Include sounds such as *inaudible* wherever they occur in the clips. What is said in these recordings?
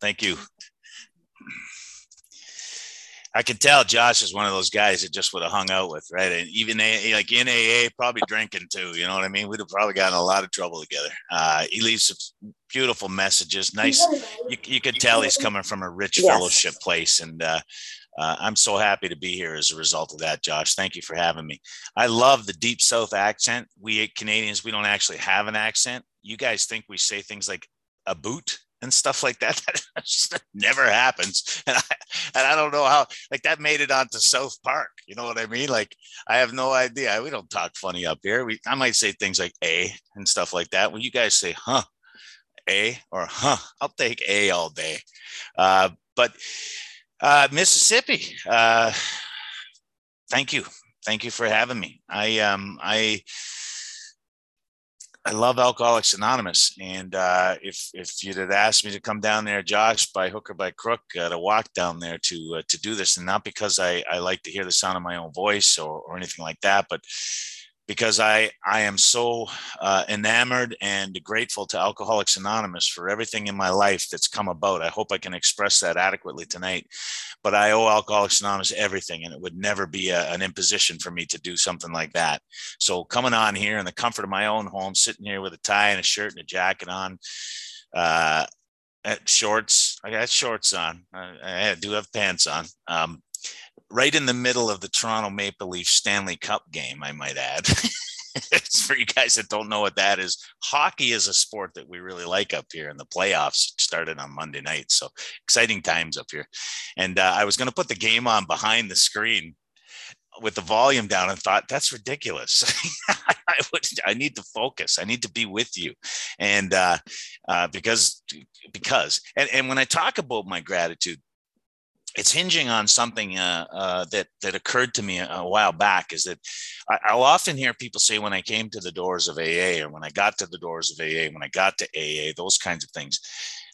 Thank you. I can tell Josh is one of those guys that just would have hung out with, right? And even like in AA, probably drinking too. You know what I mean? We'd have probably gotten a lot of trouble together. Uh, he leaves some beautiful messages. Nice. You, you could tell he's coming from a rich yes. fellowship place, and uh, uh, I'm so happy to be here as a result of that, Josh. Thank you for having me. I love the deep South accent. We Canadians, we don't actually have an accent. You guys think we say things like a boot and stuff like that. *laughs* That never happens. And I, and I don't know how, like, that made it onto South Park. You know what I mean? Like, I have no idea. We don't talk funny up here. We, I might say things like a and stuff like that. When you guys say, huh, a or huh, I'll take a all day. Uh, but uh, Mississippi, uh, thank you. Thank you for having me. I, um, I, I love Alcoholics Anonymous, and uh, if if you'd have asked me to come down there, Josh, by hook or by crook, uh, to walk down there to uh, to do this, and not because I I like to hear the sound of my own voice or or anything like that, but because I I am so uh, enamored and grateful to Alcoholics Anonymous for everything in my life that's come about. I hope I can express that adequately tonight. But I owe Alcoholics Anonymous everything, and it would never be a, an imposition for me to do something like that. So coming on here in the comfort of my own home, sitting here with a tie and a shirt and a jacket on. Uh, shorts. I got shorts on. I, I do have pants on. Um, right in the middle of the Toronto Maple Leaf Stanley Cup game, I might add. *laughs* for you guys that don't know what that is. Hockey is a sport that we really like up here, and the playoffs started on Monday night. So exciting times up here. And uh, I was going to put the game on behind the screen with the volume down and thought that's ridiculous. *laughs* I would, I need to focus. I need to be with you. And uh, uh, because, because, and, and when I talk about my gratitude, it's hinging on something uh, uh, that that occurred to me a, a while back. Is that I, will often hear people say when I came to the doors of AA or when I got to the doors of AA, when I got to AA, those kinds of things.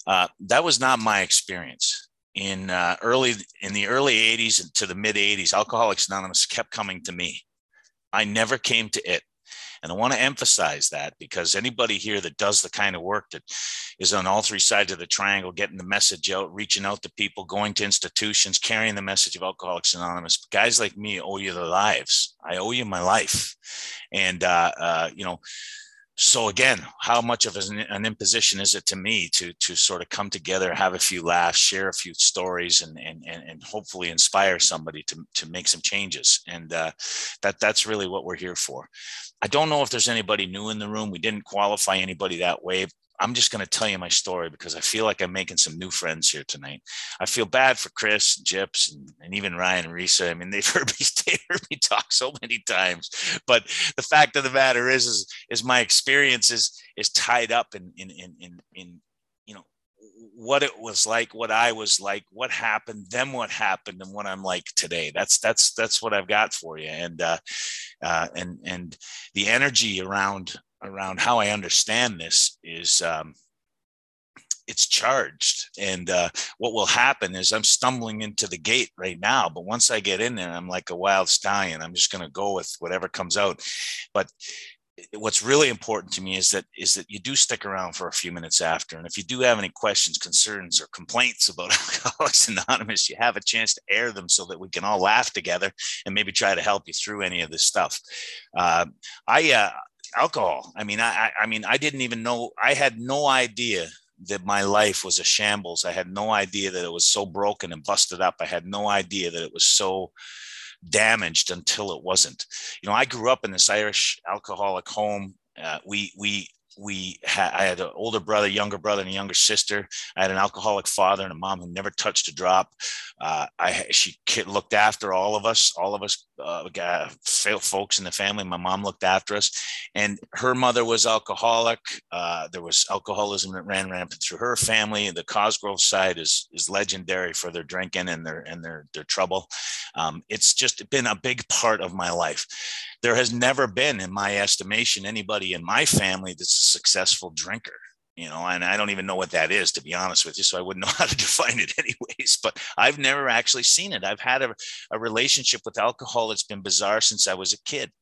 Uh, that was not my experience. In uh, early in the early '80s to the mid '80s, Alcoholics Anonymous kept coming to me. I never came to it. And I want to emphasize that because anybody here that does the kind of work that is on all three sides of the triangle, getting the message out, reaching out to people, going to institutions, carrying the message of Alcoholics Anonymous, guys like me owe you their lives. I owe you my life. And, uh, uh, you know, so again how much of an, an, imposition is it to me to to sort of come together have a few laughs share a few stories and and and, hopefully inspire somebody to to make some changes and uh, that that's really what we're here for I don't know if there's anybody new in the room. We didn't qualify anybody that way. I'm just going to tell you my story because I feel like I'm making some new friends here tonight. I feel bad for Chris, Jips, and, and even Ryan and Risa. I mean, *laughs* they've heard me they've heard me talk so many times. But the fact of the matter is, is, is my experience is is tied up in in in in, in what it was like, what I was like, what happened, then what happened, and what I'm like today. That's that's that's what I've got for you. And uh, uh, and and the energy around around how I understand this is um, it's charged. And uh, what will happen is I'm stumbling into the gate right now, but once I get in there, I'm like a wild stallion. I'm just going to go with whatever comes out. But what's really important to me is that is that you do stick around for a few minutes after. And if you do have any questions concerns or complaints about *laughs* alcoholics anonymous you have a chance to air them so that we can all laugh together and maybe try to help you through any of this stuff. Uh, i uh, alcohol. I mean I, I mean i didn't even know i had no idea that my life was a shambles. I had no idea that it was so broken and busted up. I had no idea that it was so damaged until it wasn't. You know, I grew up in this Irish alcoholic home. Uh, we we we had I had an older brother, younger brother, and a younger sister. I had an alcoholic father and a mom who never touched a drop. Uh, I she looked after all of us, all of us uh, folks in the family. My mom looked after us, and her mother was alcoholic. Uh, there was alcoholism that ran rampant through her family. The Cosgrove side is is legendary for their drinking and their and their their trouble. Um, it's just been a big part of my life there has never been, in my estimation, anybody in my family that's a successful drinker you know, and I don't even know what that is, to be honest with you. So I wouldn't *laughs* know how to define it anyways, but I've never actually seen it. I've had a, a relationship with alcohol that's been bizarre since I was a kid.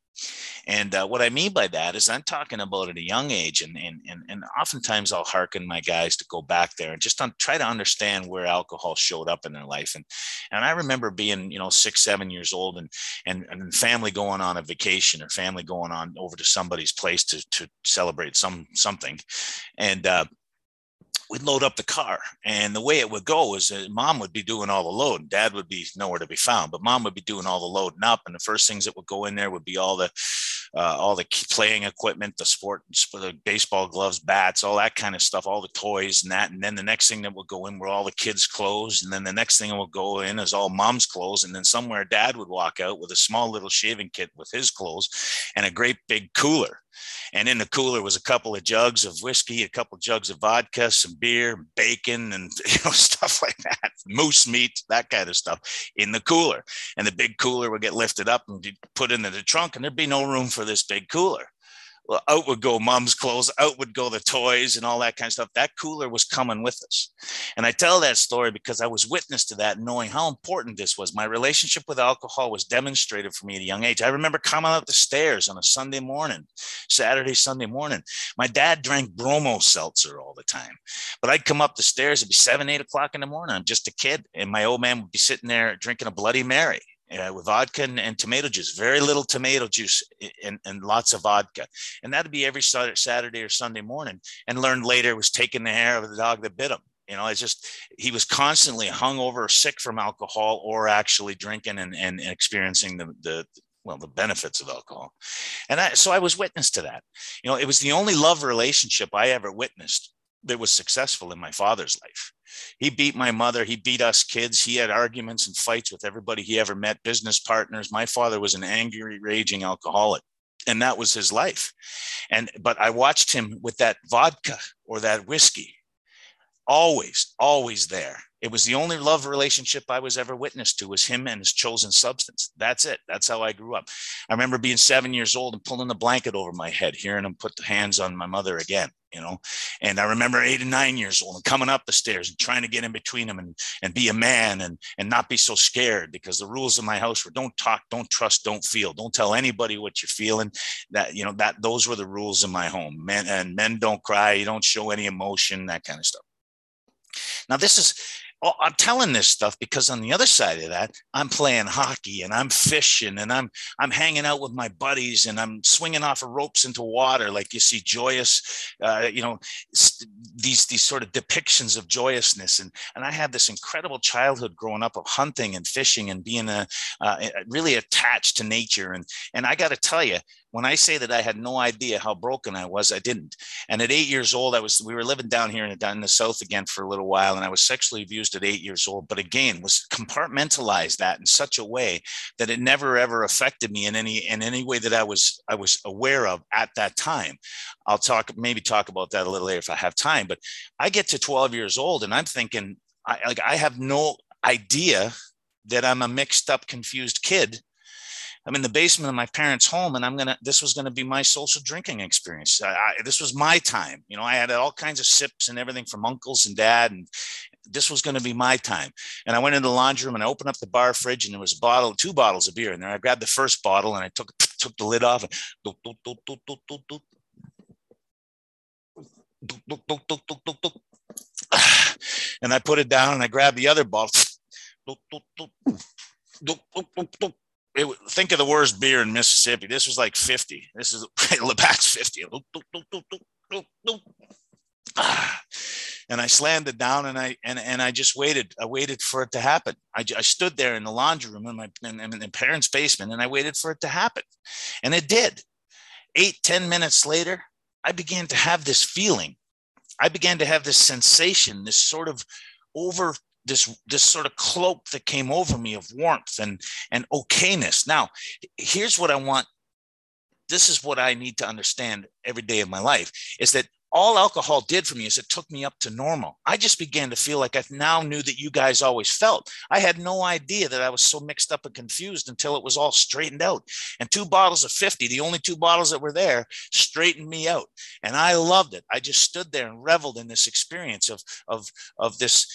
And uh, what I mean by that is I'm talking about at a young age, and and and, and oftentimes I'll hearken my guys to go back there and just try to understand where alcohol showed up in their life. And and I remember being you know six seven years old and and and family going on a vacation or family going on over to somebody's place to to celebrate some something, and uh, we'd load up the car. And the way it would go is that mom would be doing all the load dad would be nowhere to be found but mom would be doing all the loading up. And the first things that would go in there would be all the uh, all the playing equipment the sport the baseball gloves bats all that kind of stuff all the toys and that and then the next thing that would go in were all the kids clothes and then the next thing that would go in is all mom's clothes and then somewhere dad would walk out with a small little shaving kit with his clothes and a great big cooler and in the cooler was a couple of jugs of whiskey, a couple of jugs of vodka, some beer, bacon, and *laughs* you know stuff like that, moose meat, that kind of stuff in the cooler. And the big cooler would get lifted up and put into the trunk, and there'd be no room for this big cooler well, out would go mom's clothes, out would go the toys and all that kind of stuff. That cooler was coming with us. And I tell that story because I was witness to that, knowing how important this was. My relationship with alcohol was demonstrated for me at a young age. I remember coming up the stairs on a Sunday morning, Saturday, Sunday morning. My dad drank bromo seltzer all the time, but I'd come up the stairs, it'd be seven, eight o'clock in the morning. I'm just a kid. And my old man would be sitting there drinking a Bloody Mary uh, with vodka and, and, tomato juice, very little tomato juice and, and lots of vodka. And that'd be every Saturday or Sunday morning. And learned later was taking the hair of the dog that bit him. You know, it's just he was constantly hungover, sick from alcohol, or actually drinking and, and experiencing the, the well the benefits of alcohol. And I, so I was witness to that. You know, it was the only love relationship I ever witnessed that was successful in my father's life. He beat my mother. He beat us kids. He had arguments and fights with everybody he ever met, business partners. My father was an angry, raging alcoholic. And that was his life. And but I watched him with that vodka or that whiskey, always, always there. It was the only love relationship I was ever witness to was him and his chosen substance. That's it. That's how I grew up. I remember being seven years old and pulling the blanket over my head, hearing him put the hands on my mother again, you know. And I remember eight and nine years old and coming up the stairs and trying to get in between them and, and be a man and, and not be so scared because the rules of my house were don't talk, don't trust, don't feel, don't tell anybody what you're feeling. That, you know, that those were the rules in my home. Men and men don't cry, you don't show any emotion, that kind of stuff. Now, this is I'm telling this stuff because on the other side of that, I'm playing hockey and I'm fishing and I'm I'm hanging out with my buddies and I'm swinging off of ropes into water, like you see joyous, uh, you know, these these sort of depictions of joyousness. And and I had this incredible childhood growing up of hunting and fishing and being a uh, really attached to nature. And and I got to tell you, when I say that I had no idea how broken I was, I didn't. And at eight years old, I was we were living down here in, down in the south again for a little while, and I was sexually abused at eight years old. But again, was compartmentalized that in such a way that it never ever affected me in any in any way that I was I was aware of at that time. I'll talk maybe talk about that a little later if I have time. But I get to 12 years old, and I'm thinking I like I have no idea that I'm a mixed up, confused kid I'm in the basement of my parents' home, and I'm gonna. This was gonna be my social drinking experience. I, I, this was my time. You know, I had all kinds of sips and everything from uncles and dad, and this was to be my time. And I went into the laundry room and I opened up the bar fridge, and there was a bottle, two bottles of beer in there. I grabbed the first bottle and I took took the lid off. And, and I put it down and I grabbed the other bottle it, think of the worst beer in Mississippi. This was like 50. This is *laughs* Labatt's 50. *sighs* And I slammed it down and I and, and I just waited. I waited for it to happen. I, I stood there in the laundry room in my in, in parents' basement and I waited for it to happen. And it did. Eight, ten minutes later, I began to have this feeling. I began to have this sensation, this sort of over this this sort of cloak that came over me of warmth and and okayness. Now here's what i want this is what i need to understand every day of my life is that all alcohol did for me is it took me up to normal. I just began to feel like i now knew that you guys always felt. I had no idea that i was so mixed up and confused until it was all straightened out. And two bottles of 50 the only two bottles that were there straightened me out. And i loved it. I just stood there and reveled in this experience of of of this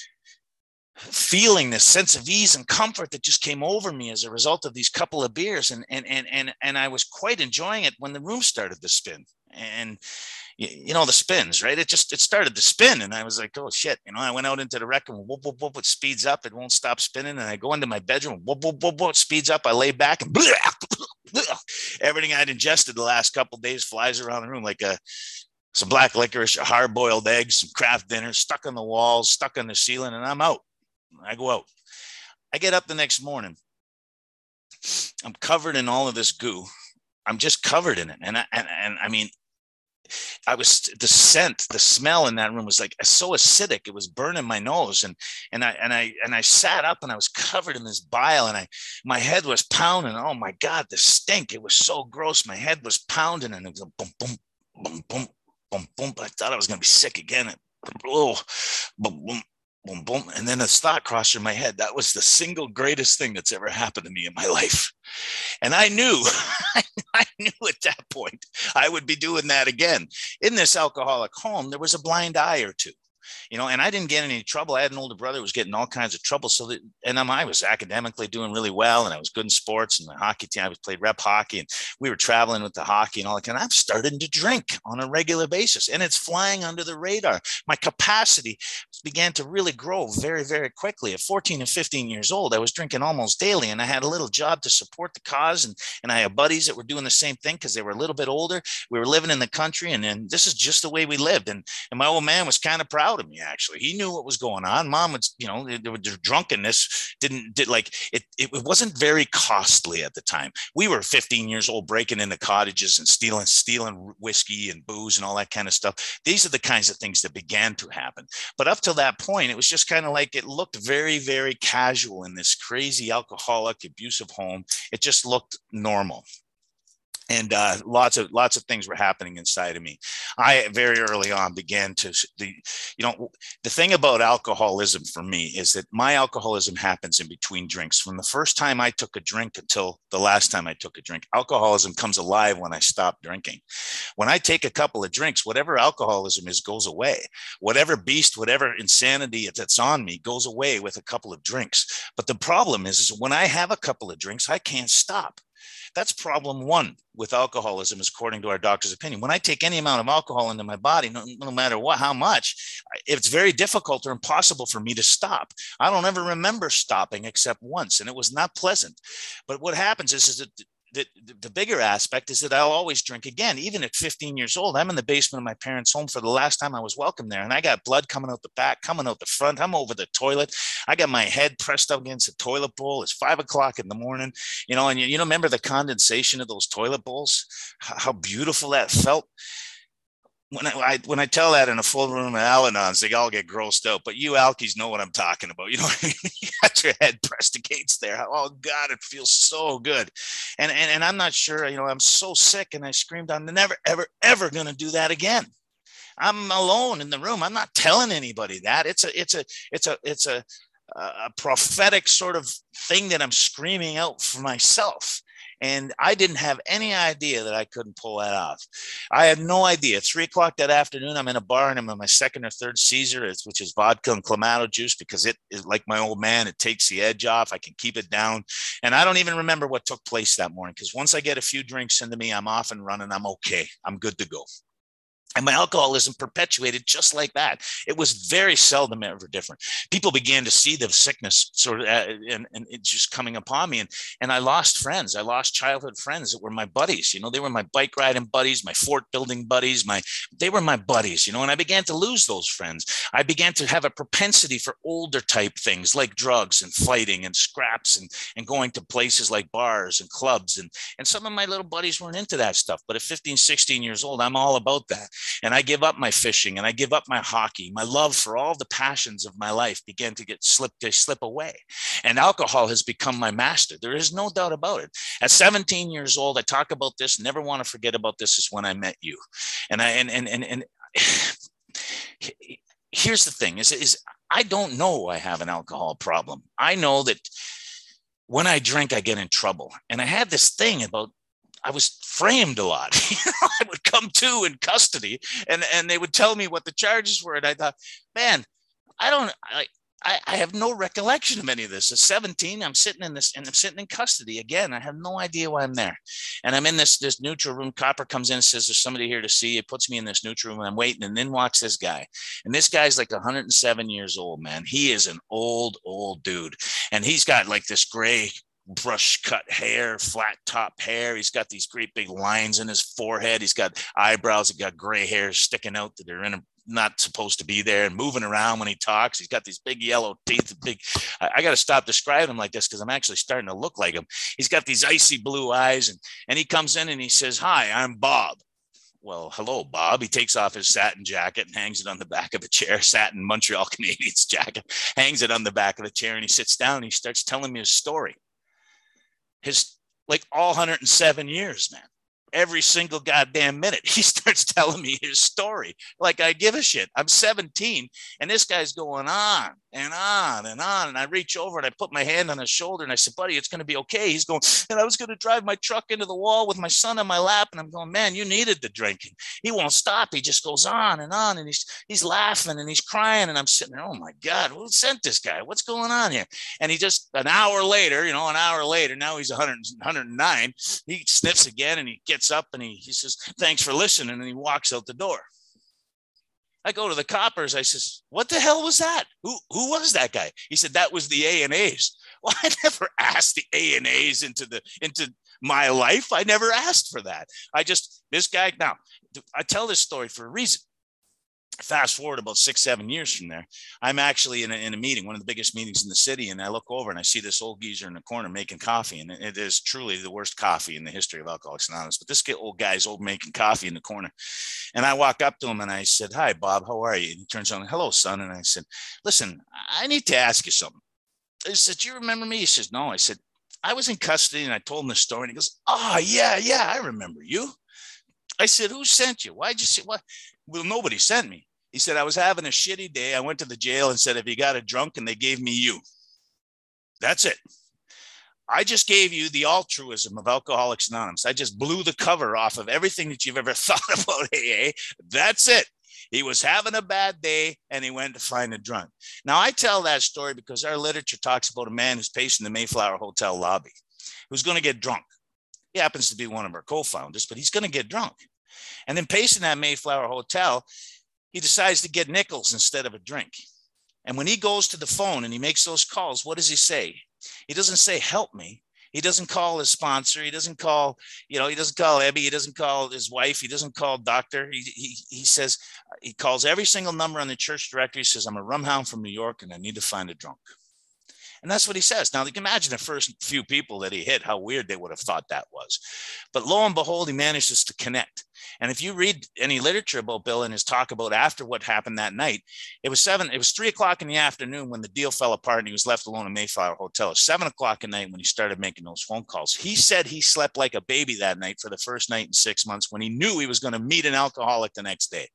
feeling this sense of ease and comfort that just came over me as a result of these couple of beers and and and and, and I was quite enjoying it when the room started to spin. And you know the spins right? It just it started to spin and I was like oh shit you know I went out into the wreck and whoop whoop whoop it speeds up. It won't stop spinning and I go into my bedroom whoop whoop whoop, whoop it speeds up. I lay back and *laughs* everything I'd ingested the last couple days flies around the room like a some black licorice, a hard boiled eggs, some Kraft Dinner stuck on the walls, stuck on the ceiling, and I'm out. I go out. I get up the next morning. I'm covered in all of this goo. I'm just covered in it. And I, and, and I mean, I was the scent, the smell in that room was like so acidic. It was burning my nose. And and I and I and I sat up and I was covered in this bile and I my head was pounding. Oh my God, the stink. It was so gross. My head was pounding and it was boom, boom, boom, boom, boom, boom. I thought I was gonna be sick again. Oh, boom, boom, boom, boom. And then a thought crossed through my head. That was the single greatest thing that's ever happened to me in my life. And I knew, *laughs* I knew at that point I would be doing that again. In this alcoholic home, there was a blind eye or two you know, and I didn't get any trouble. I had an older brother who was getting all kinds of trouble. So that, and I was academically doing really well and I was good in sports and the hockey team, I was played rep hockey and we were traveling with the hockey and all that of, I'm starting to drink on a regular basis and it's flying under the radar. My capacity began to really grow very, very quickly. At 14 and 15 years old, I was drinking almost daily and I had a little job to support the cause. And, and I had buddies that were doing the same thing because they were a little bit older. We were living in the country and, and this is just the way we lived. And, and my old man was kind of proud of me actually. He knew what was going on. Mom was, you know, the drunkenness didn't did like it, it wasn't very costly at the time. We were 15 years old breaking into cottages and stealing stealing whiskey and booze and all that kind of stuff. These are the kinds of things that began to happen. But up till that point, it was just kind of like it looked very, very casual in this crazy alcoholic abusive home. It just looked normal and uh, lots of lots of things were happening inside of me. I very early on began to the you know the thing about alcoholism for me is that my alcoholism happens in between drinks. From the first time I took a drink until the last time I took a drink, alcoholism comes alive when I stop drinking. When I take a couple of drinks, whatever alcoholism is goes away. Whatever beast, whatever insanity that's on me goes away with a couple of drinks. But the problem is, is when I have a couple of drinks, I can't stop. That's problem one with alcoholism, is according to our doctor's opinion. When I take any amount of alcohol into my body, no, no matter what, how much, it's very difficult or impossible for me to stop. I don't ever remember stopping except once, and it was not pleasant. But what happens is, is that the, the bigger aspect is that I'll always drink again, even at 15 years old. I'm in the basement of my parents' home for the last time I was welcome there, and I got blood coming out the back, coming out the front. I'm over the toilet. I got my head pressed up against the toilet bowl. It's five o'clock in the morning, you know, and you, you know, remember the condensation of those toilet bowls? How, how beautiful that felt when I, I, when I tell that in a full room of Al-Anons, they all get grossed out. But you alkies know what I'm talking about. *laughs* You know, you got your head pressed against there. Oh God, it feels so good. And and and I'm not sure. You know, I'm so sick, and I screamed, "I'm never, ever, ever to do that again." I'm alone in the room. I'm not telling anybody that. It's a it's a it's a it's a a prophetic sort of thing that I'm screaming out for myself. And I didn't have any idea that I couldn't pull that off. I had no idea. Three o'clock that afternoon, I'm in a bar and I'm in my second or third Caesar, which is vodka and Clamato juice because it is like my old man. It takes the edge off. I can keep it down. And I don't even remember what took place that morning because once I get a few drinks into me, I'm off and running. I'm okay. I'm good to go and my alcoholism perpetuated just like that. It was very seldom ever different. People began to see the sickness sort of, uh, and, and it just coming upon me. And, and I lost friends. I lost childhood friends that were my buddies. You know, they were my bike riding buddies, my fort building buddies, my, they were my buddies, you know, and I began to lose those friends. I began to have a propensity for older type things like drugs and fighting and scraps and, and going to places like bars and clubs. And, and some of my little buddies weren't into that stuff. But at 15, 16 years old, I'm all about that and I give up my fishing and I give up my hockey. My love for all the passions of my life began to get slip to slip away. And alcohol has become my master. There is no doubt about it. At 17 years old, I talk about this, never want to forget about this is when I met you. And I and and and, and *sighs* here's the thing is, is I don't know I have an alcohol problem. I know that when I drink, I get in trouble. And I had this thing about I was framed a lot. *laughs* I would come to in custody and, and they would tell me what the charges were. And I thought, man, I don't I, I, have no recollection of any of this. At 17, I'm sitting in this and I'm sitting in custody again. I have no idea why I'm there. And I'm in this this neutral room. Copper comes in and says, There's somebody here to see you. Puts me in this neutral room and I'm waiting. And then walks this guy. And this guy's like 107 years old, man. He is an old, old dude. And he's got like this gray brush cut hair, flat top hair. He's got these great big lines in his forehead. He's got eyebrows. He's got gray hair sticking out that are in a not supposed to be there and moving around when he talks. He's got these big yellow teeth, big. I, I got to stop describing him like this because I'm actually starting to look like him. He's got these icy blue eyes, and and he comes in and he says, "Hi, I'm Bob." Well, hello, Bob. He takes off his satin jacket and hangs it on the back of a chair, *laughs* satin Montreal Canadiens jacket, hangs it on the back of the chair, and he sits down and he starts telling me his story. His like all 107 years, man every single goddamn minute. *laughs* He starts telling me his story. Like I give a shit. I'm 17 and this guy's going on and on and on. And I reach over and I put my hand on his shoulder and I said, buddy, it's going to be okay. He's going, and I was going to drive my truck into the wall with my son on my lap. And I'm going, man, you needed the drinking. He won't stop. He just goes on and on and he's, he's laughing and he's crying. And I'm sitting there, oh my God, who sent this guy? What's going on here? And he just, an hour later, you know, an hour later, now he's 100, 109. He sniffs again and he gets up and he, he says, thanks for listening. And he walks out the door. I go to the coppers. I says, "What the hell was that? Who who was that guy?" He said, "That was the A and A's." *laughs* Well, I never asked the A and A's into the into my life. I never asked for that. I just this guy. Now I tell this story for a reason fast forward about six, seven years from there, I'm actually in a, in a meeting, one of the biggest meetings in the city. And I look over and I see this old geezer in the corner making coffee. And it is truly the worst coffee in the history of Alcoholics Anonymous. But this old guy's old making coffee in the corner. And I walk up to him and I said, Hi, Bob, how are you? And he turns on, Hello, son. And I said, Listen, I need to ask you something. I said, Do you remember me? He says, No. I said, I was in custody and I told him the story. And he goes, Oh, yeah, yeah, I remember you. I said, Who sent you? Why'd you say what? Well, nobody sent me. He said, I was having a shitty day. I went to the jail and said, If you got a drunk, and they gave me you. That's it. I just gave you the altruism of Alcoholics Anonymous. I just blew the cover off of everything that you've ever *laughs* thought about AA. That's it. He was having a bad day and he went to find a drunk. Now, I tell that story because our literature talks about a man who's pacing the Mayflower Hotel lobby who's going to get drunk. He happens to be one of our co founders, but he's going to get drunk. And then pacing that Mayflower Hotel, he decides to get nickels instead of a drink. And when he goes to the phone and he makes those calls, what does he say? He doesn't say, help me. He doesn't call his sponsor. He doesn't call, you know, he doesn't call Ebby. He doesn't call his wife. He doesn't call doctor. He, he, he says, he calls every single number on the church directory. He says, I'm a rumhound from New York and I need to find a drunk. And that's what he says. Now, you can imagine the first few people that he hit, how weird they would have thought that was. But lo and behold, he manages to connect. And if you read any literature about Bill and his talk about after what happened that night, it was seven, it was three o'clock in the afternoon when the deal fell apart and he was left alone in Mayflower Hotel. Seven o'clock at night when he started making those phone calls. He said he slept like a baby that night for the first night in six months when he knew he was going to meet an alcoholic the next day.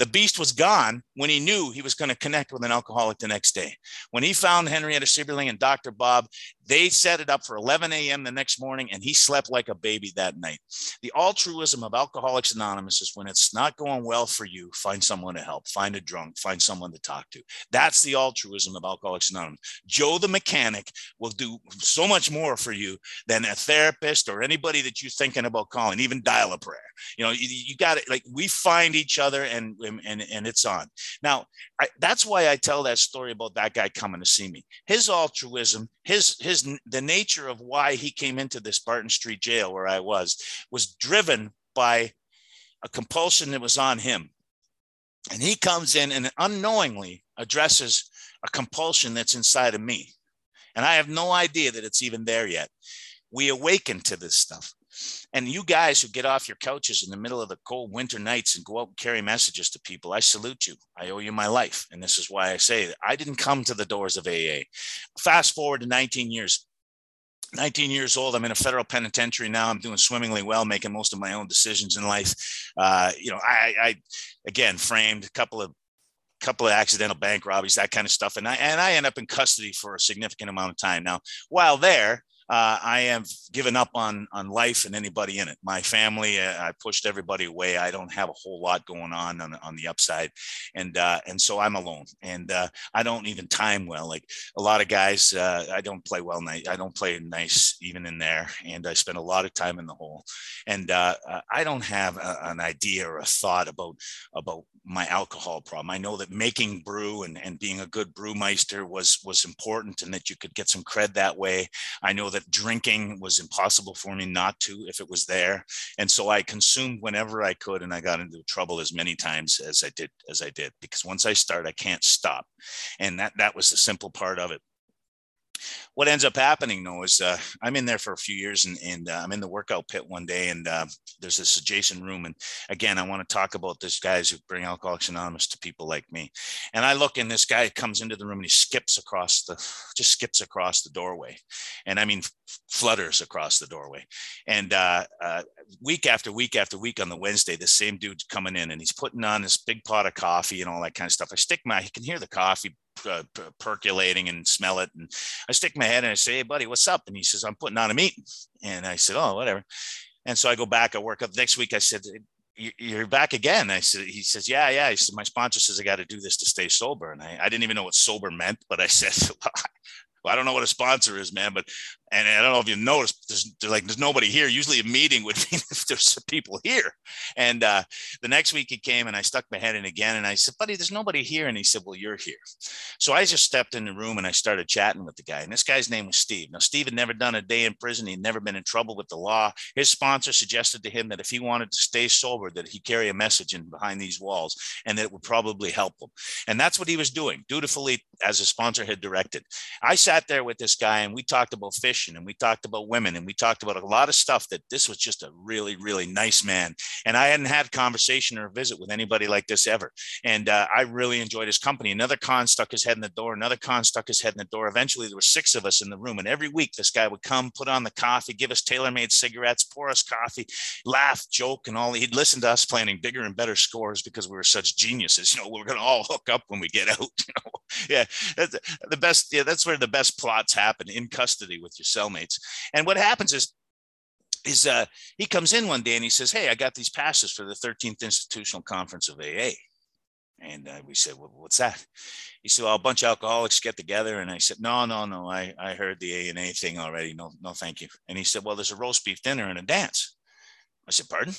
The beast was gone when he knew he was going to connect with an alcoholic the next day. When he found Henrietta Seiberling and Dr. Bob, they set it up for 11 a.m. the next morning, and he slept like a baby that night. The altruism of Alcoholics Anonymous is when it's not going well for you, find someone to help, find a drunk, find someone to talk to. That's the altruism of Alcoholics Anonymous. Joe the mechanic will do so much more for you than a therapist or anybody that you're thinking about calling, even dial a prayer. You know, you, you got it. Like we find each other and and and it's on. Now, I, that's why I tell that story about that guy coming to see me. His altruism, his his the nature of why he came into this Barton Street jail where I was was driven by a compulsion that was on him. And he comes in and unknowingly addresses a compulsion that's inside of me. And I have no idea that it's even there yet. We awaken to this stuff. And you guys who get off your couches in the middle of the cold winter nights and go out and carry messages to people, I salute you. I owe you my life. And this is why I say I didn't come to the doors of AA. Fast forward to 19 years. 19 years old. I'm in a federal penitentiary now. I'm doing swimmingly well, making most of my own decisions in life. Uh, you know, I, I, again, framed a couple of couple of accidental bank robberies, that kind of stuff. And I and I end up in custody for a significant amount of time. Now, while there, uh, I have given up on on life and anybody in it. My family, uh, I pushed everybody away. I don't have a whole lot going on on, on the upside, and uh, and so I'm alone, and uh, I don't even time well. Like a lot of guys, uh, I don't play well. I don't play nice even in there, and I spend a lot of time in the hole, and uh, I don't have a, an idea or a thought about about my alcohol problem. I know that making brew and, and being a good brewmeister was was important and that you could get some cred that way. I know that drinking was impossible for me not to if it was there. And so I consumed whenever I could and I got into trouble as many times as I did as I did because once I start I can't stop. And that that was the simple part of it what ends up happening though is uh, I'm in there for a few years and, and uh, I'm in the workout pit one day and uh, there's this adjacent room. And again, I want to talk about this guys who bring Alcoholics Anonymous to people like me. And I look and this guy comes into the room and he skips across the, just skips across the doorway. And I mean, flutters across the doorway. And uh, uh, week after week after week on the Wednesday, the same dude's coming in and he's putting on this big pot of coffee and all that kind of stuff. I stick my, he can hear the coffee uh, percolating and smell it. And I stick my head and I say, Hey, buddy, what's up? And he says, I'm putting on a meeting. And I said, Oh, whatever. And so I go back, I work up next week. I said, you're back again. I said, he says, yeah, yeah. He said, my sponsor says I got to do this to stay sober. And I, I didn't even know what sober meant, but I said, *laughs* well, I don't know what a sponsor is, man, but and I don't know if you noticed, there's, like there's nobody here. Usually, a meeting would *laughs* be if there's some people here. And uh, the next week he came, and I stuck my head in again, and I said, "Buddy, there's nobody here." And he said, "Well, you're here." So I just stepped in the room and I started chatting with the guy. And this guy's name was Steve. Now, Steve had never done a day in prison. He'd never been in trouble with the law. His sponsor suggested to him that if he wanted to stay sober, that he carry a message in behind these walls, and that it would probably help him. And that's what he was doing, dutifully as his sponsor had directed. I sat there with this guy, and we talked about fish and we talked about women and we talked about a lot of stuff that this was just a really really nice man. And i hadn't had conversation or visit with anybody like this ever. And uh, i really enjoyed his company. Another con stuck his head in the door another con stuck his head in the door. Eventually there were six of us in the room and every week this guy would come put on the coffee give us tailor-made cigarettes pour us coffee laugh joke and all. He'd listen to us planning bigger and better scores because we were such geniuses you know we are going to all hook up when we get out *laughs* you know? Yeah the best yeah that's where the best plots happen in custody with your cellmates. And what happens is is uh, he comes in one day and he says, "Hey, I got these passes for the 13th Institutional Conference of AA." And uh, we said, well, "What's that?" He said, "Well, a bunch of alcoholics get together." And I said, "No, no, no. I I heard the A and A thing already. No, no, thank you." And he said, "Well, there's a roast beef dinner and a dance." I said, "Pardon?"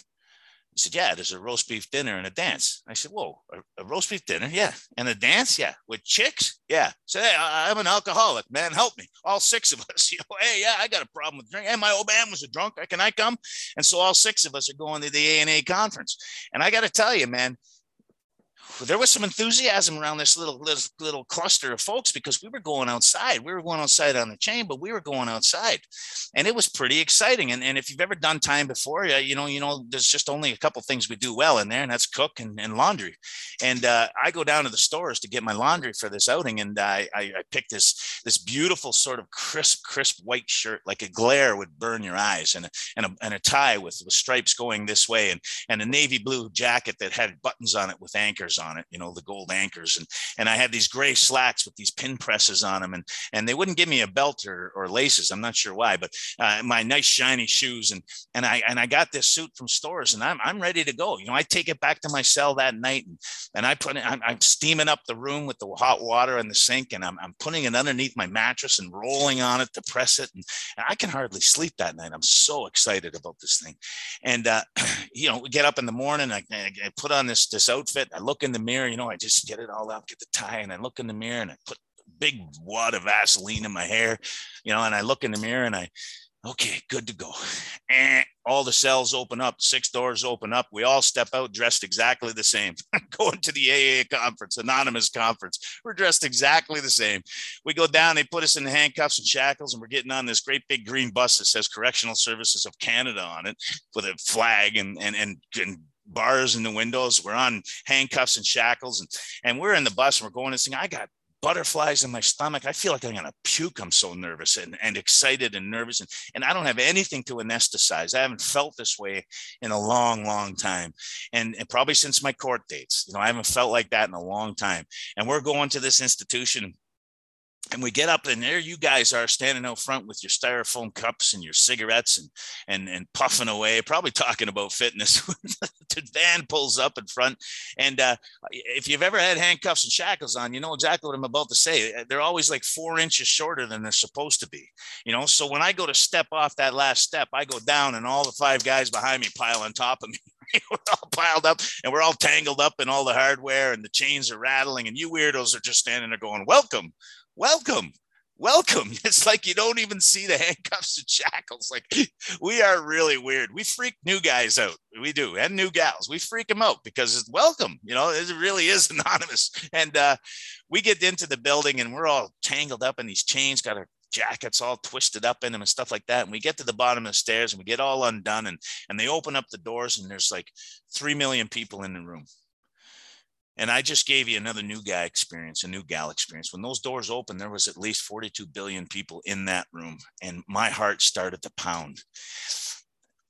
He said, Yeah, there's a roast beef dinner and a dance. I said, Whoa, a, a roast beef dinner? Yeah. And a dance? Yeah. With chicks? Yeah. So, hey, I, am an alcoholic, man. Help me. All six of *laughs* us. You know, hey, yeah, I got a problem with drink. Hey, my old man was a drunk. Can I come? And so all six of us are going to the A and A conference. And I got to tell you, man, there was some enthusiasm around this little, little little cluster of folks because we were going outside. We were going outside on the chain, but we were going outside, and it was pretty exciting. And, and if you've ever done time before, you know, you know, there's just only a couple things we do well in there, and that's cook and, and laundry. And uh, I go down to the stores to get my laundry for this outing, and I, I, I picked this this beautiful sort of crisp, crisp white shirt, like a glare would burn your eyes, and a, and a, and a tie with, with stripes going this way, and and a navy blue jacket that had buttons on it with anchors on it, you know, the gold anchors. And, and I had these gray slacks with these pin presses on them and, and they wouldn't give me a belt or, or laces. I'm not sure why, but uh, my nice shiny shoes. And, and I, and I got this suit from stores and I'm, I'm ready to go. You know, I take it back to my cell that night and, and I put it, I'm, I'm steaming up the room with the hot water in the sink and I'm, I'm putting it underneath my mattress and rolling on it to press it. And, and I can hardly sleep that night. I'm so excited about this thing. And, uh, *clears throat* you know, we get up in the morning, I, I put on this, this outfit, I look in the mirror, you know, I just get it all out, get the tie, and I look in the mirror and I put a big wad of Vaseline in my hair, you know, and I look in the mirror and I, okay, good to go. And all the cells open up, six doors open up. We all step out dressed exactly the same. *laughs* Going to the AA conference, anonymous conference. We're dressed exactly the same. We go down, they put us in handcuffs and shackles, and we're getting on this great big green bus that says Correctional Services of Canada on it with a flag and and and, and bars in the windows. We're on handcuffs and shackles, and and we're in the bus and we're going this thing. I got butterflies in my stomach. I feel like I'm gonna puke. I'm so nervous and, and excited and nervous. And, and I don't have anything to anesthetize. I haven't felt this way in a long, long time. And, and probably since my court dates. You know, I haven't felt like that in a long time. And we're going to this institution and we get up and there you guys are standing out front with your styrofoam cups and your cigarettes and and and puffing away probably talking about fitness. *laughs* The van pulls up in front and uh, if you've ever had handcuffs and shackles on you know exactly what i'm about to say. They're always like four inches shorter than they're supposed to be you know? So when i go to step off that last step i go down and all the five guys behind me pile on top of me. *laughs* We're all piled up and we're all tangled up in all the hardware and the chains are rattling and you weirdos are just standing there going welcome welcome welcome. *laughs* It's like you don't even see the handcuffs and shackles. Like *laughs* we are really weird. We freak new guys out. We do and new gals. We freak them out because it's welcome you know it really is *laughs* anonymous. And uh, we get into the building and we're all tangled up in these chains got our jackets all twisted up in them and stuff like that. And we get to the bottom of the stairs and we get all undone and and they open up the doors and there's like 3 million people in the room and I just gave you another new guy experience, a new gal experience. When those doors opened, there was at least 42 billion people in that room, and my heart started to pound.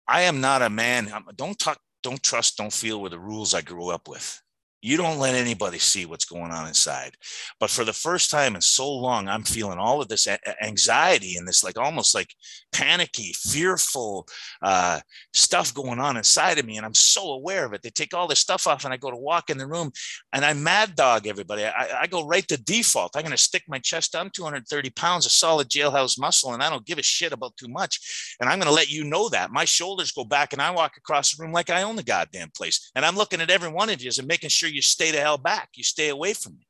I am not a man. Don't talk, don't trust, don't feel with the rules I grew up with you don't let anybody see what's going on inside. But for the first time in so long i'm feeling all of this anxiety and this like almost like panicky fearful uh, stuff going on inside of me. And i'm so aware of it. They take all this stuff off and i go to walk in the room and i mad dog everybody. I, I go right to default. I'm going to stick my chest i'm 230 pounds of solid jailhouse muscle and i don't give a shit about too much. And i'm going to let you know that. My shoulders go back and i walk across the room like i own the goddamn place. And i'm looking at every one of you and making sure you stay the hell back. You stay away from me.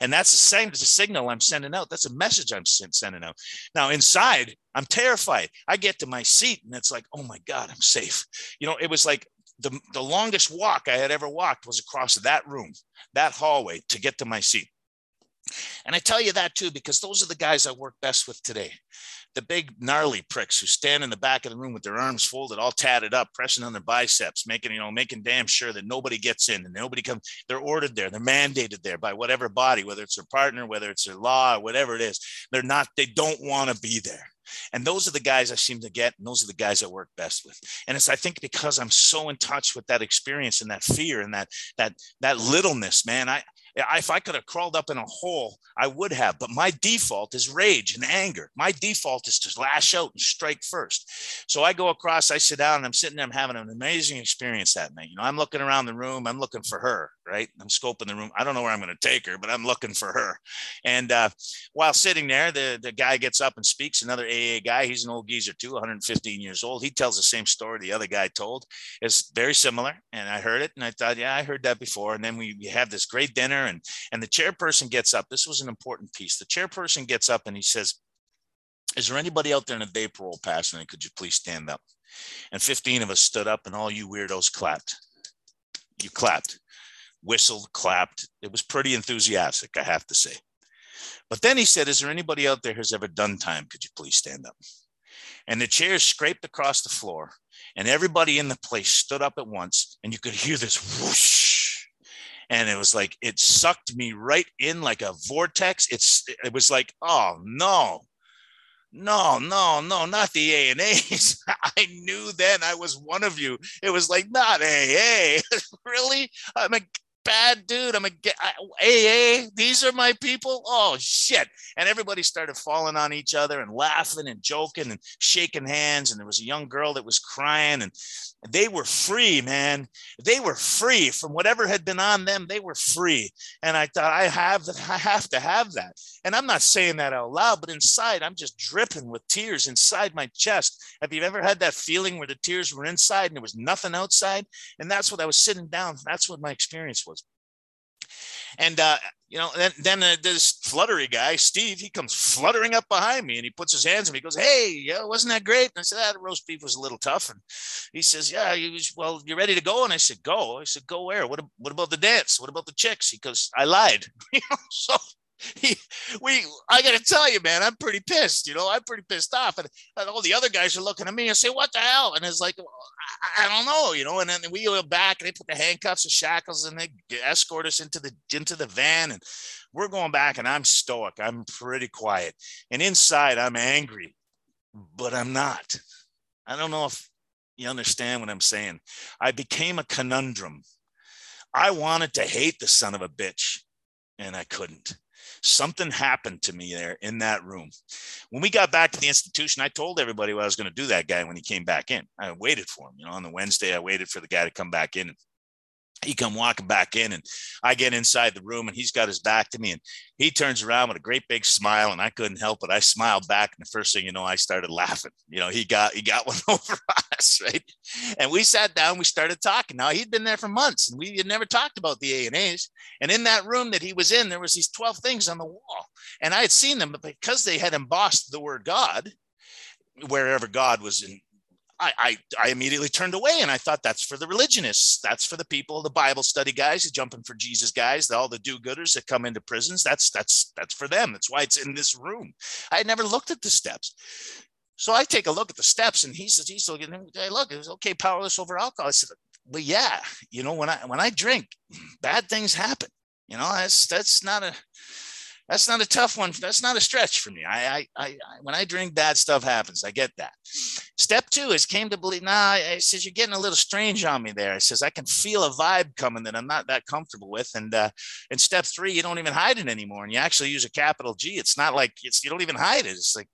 And that's the same as a signal I'm sending out. That's a message I'm sending out. Now, inside, I'm terrified. I get to my seat and it's like, oh my God, I'm safe. You know, it was like the, the longest walk I had ever walked was across that room, that hallway to get to my seat. And I tell you that too, because those are the guys I work best with today the big gnarly pricks who stand in the back of the room with their arms folded, all tatted up, pressing on their biceps, making, you know, making damn sure that nobody gets in and nobody comes. They're ordered there. They're mandated there by whatever body, whether it's their partner, whether it's their law, whatever it is. They're not, they don't want to be there. And those are the guys I seem to get, and those are the guys I work best with. And it's I think because I'm so in touch with that experience and that fear and that that that littleness, man. I if I could have crawled up in a hole, I would have. But my default is rage and anger. My default is to lash out and strike first. So I go across, I sit down, and I'm sitting there, I'm having an amazing experience that night. You know, I'm looking around the room, I'm looking for her, right? I'm scoping the room. I don't know where I'm going to take her, but I'm looking for her. And uh, while sitting there, the, the guy gets up and speaks. Another AA guy, he's an old geezer too, 115 years old. He tells the same story the other guy told. It's very similar. And I heard it and I thought, yeah, I heard that before. And then we, we have this great dinner and and the chairperson gets up. This was an important piece. The chairperson gets up and he says is there anybody out there in a day parole passing and could you please stand up? And 15 of us stood up and all you weirdos clapped. You clapped. Whistled clapped. It was pretty enthusiastic i have to say. But then he said is there anybody out there who's ever done time? Could you please stand up? And the chairs scraped across the floor and everybody in the place stood up at once and you could hear this whoosh and it was like it sucked me right in like a vortex. It's it was like oh no. No no no not the a and a's. *laughs* I knew then i was one of you. It was like not aa *laughs* really? I'm a bad dude. I'm a aa these are my people? Oh shit. And everybody started falling on each other and laughing and joking and shaking hands. And there was a young girl that was crying and they were free, man. They were free from whatever had been on them. They were free. And I thought, I have that. I have to have that. And I'm not saying that out loud, but inside, I'm just dripping with tears inside my chest. Have you ever had that feeling where the tears were inside and there was nothing outside? And that's what I was sitting down. That's what my experience was. And uh, you know, then then uh, this fluttery guy, Steve, he comes fluttering up behind me and he puts his hands on me. He goes, "Hey, yeah, wasn't that great?" And I said, "That ah, roast beef was a little tough." And he says, "Yeah, he was, well, you're ready to go?" And I said, "Go." I said, "Go where? What what about the dance? What about the chicks?" He goes, "I lied." *laughs* so *laughs* we, I got to tell you, man, I'm pretty pissed. You know, I'm pretty pissed off, and, and, all the other guys are looking at me and say, "What the hell?" And it's like, I, I don't know, you know. And then we go back, and they put the handcuffs and shackles, and they escort us into the into the van, and we're going back. And I'm stoic. I'm pretty quiet, and inside, I'm angry, but I'm not. I don't know if you understand what I'm saying. I became a conundrum. I wanted to hate the son of a bitch, and I couldn't. Something happened to me there in that room. When we got back to the institution, I told everybody what I was going to do that guy when he came back in. I waited for him, you know, on the Wednesday, I waited for the guy to come back in he come walking back in and i get inside the room and he's got his back to me and he turns around with a great big smile and i couldn't help it. I smiled back and the first thing you know i started laughing. You know he got he got *laughs* one over us right? And we sat down we started talking. Now he'd been there for months and we had never talked about the a and a's and in that room that he was in there was these 12 things on the wall and i had seen them but because they had embossed the word god wherever god was in I, I, I immediately turned away and I thought that's for the religionists. That's for the people, the Bible study guys, the jumping for Jesus guys, all the do-gooders that come into prisons. That's that's that's for them. That's why it's in this room. I had never looked at the steps. So I take a look at the steps and he says, he's looking, hey, look, it was okay, powerless over alcohol. I said, well, yeah, you know, when I when I drink, bad things happen. You know, that's that's not a that's not a tough one. That's not a stretch for me. I, I, I, when I drink, bad stuff happens. I get that. Step two is came to believe. Nah, I says you're getting a little strange on me there. I says I can feel a vibe coming that I'm not that comfortable with. And uh, in step three, you don't even hide it anymore, and you actually use a capital G. It's not like it's you don't even hide it. It's like,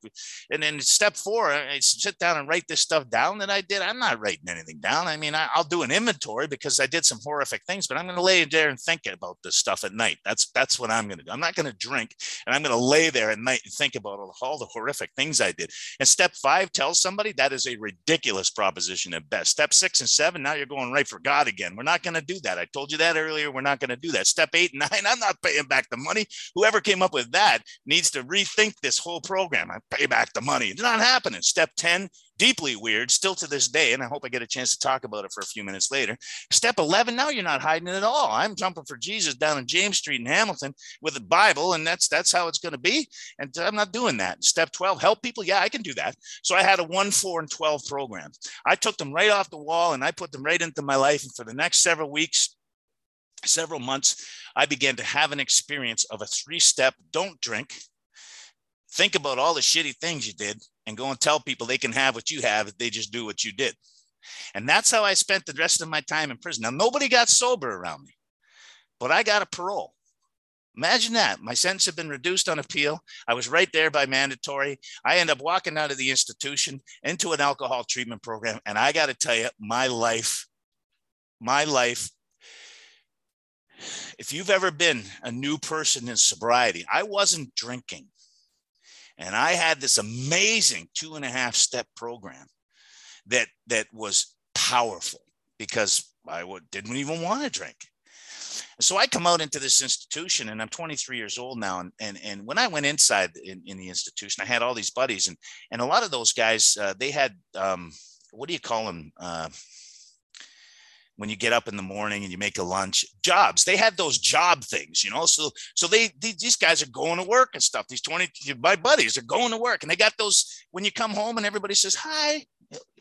and then step four, I sit down and write this stuff down that I did. I'm not writing anything down. I mean, I, I'll do an inventory because I did some horrific things, but I'm going to lay there and think about this stuff at night. That's that's what I'm going to do. I'm not going to drink and I'm going to lay there at night and think about all, all the horrific things I did. And step five tells somebody that is a ridiculous proposition at best. Step six and seven, now you're going right for God again. We're not going to do that. I told you that earlier. We're not going to do that. Step eight and *laughs* nine, I'm not paying back the money. Whoever came up with that needs to rethink this whole program. I pay back the money. It's not happening. Step 10, deeply weird still to this day and i hope i get a chance to talk about it for a few minutes later. Step 11 now you're not hiding it at all. I'm jumping for jesus down in james street in hamilton with a bible and that's that's how it's going to be and i'm not doing that. Step 12 help people. Yeah i can do that. So i had a 1 4 and 12 program. I took them right off the wall and i put them right into my life and for the next several weeks several months i began to have an experience of a three step don't drink think about all the shitty things you did and go and tell people they can have what you have if they just do what you did. And that's how I spent the rest of my time in prison. Now, nobody got sober around me, but I got a parole. Imagine that. My sentence had been reduced on appeal. I was right there by mandatory. I end up walking out of the institution into an alcohol treatment program. And I got to tell you, my life, my life, if you've ever been a new person in sobriety, I wasn't drinking. And I had this amazing two and a half step program that that was powerful because I didn't even want to drink. So I come out into this institution and I'm 23 years old now. And, and, and when I went inside in, in the institution, I had all these buddies and, and a lot of those guys, uh, they had, um, what do you call them? Uh, when you get up in the morning and you make a lunch jobs they had those job things you know so so they, they, these guys are going to work and stuff these 20 my buddies are going to work and they got those when you come home and everybody says hi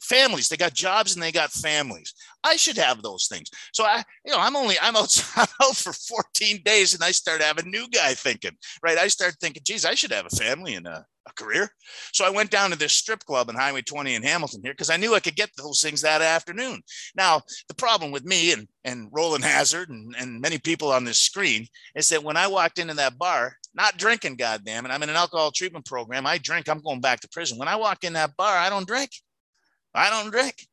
families they got jobs and they got families. I should have those things. So i you know i'm only i'm out, *laughs* I'm out for 14 days and i start having new guy thinking right? I start thinking geez i should have a family and a, a career. So i went down to this strip club in highway 20 in hamilton here because i knew i could get those things that afternoon. Now the problem with me and and Rowland Hazard and, and many people on this screen is that when i walked into that bar not drinking goddamn it i'm in an alcohol treatment program i drink i'm going back to prison. When i walk in that bar i don't drink I don't drink.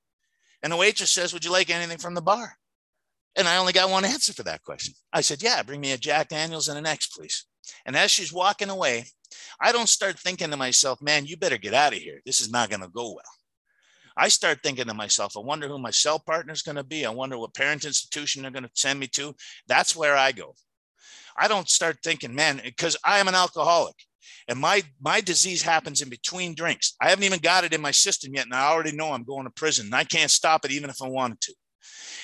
And the waitress says, Would you like anything from the bar? And I only got one answer for that question. I said, Yeah, bring me a Jack Daniels and an X, please. And as she's walking away, I don't start thinking to myself, Man, you better get out of here. This is not going to go well. I start thinking to myself, I wonder who my cell partner is going to be. I wonder what parent institution they're going to send me to. That's where I go. I don't start thinking, man, because I am an alcoholic and my my disease happens in between drinks. I haven't even got it in my system yet, and I already know I'm going to prison. And I can't stop it even if I wanted to.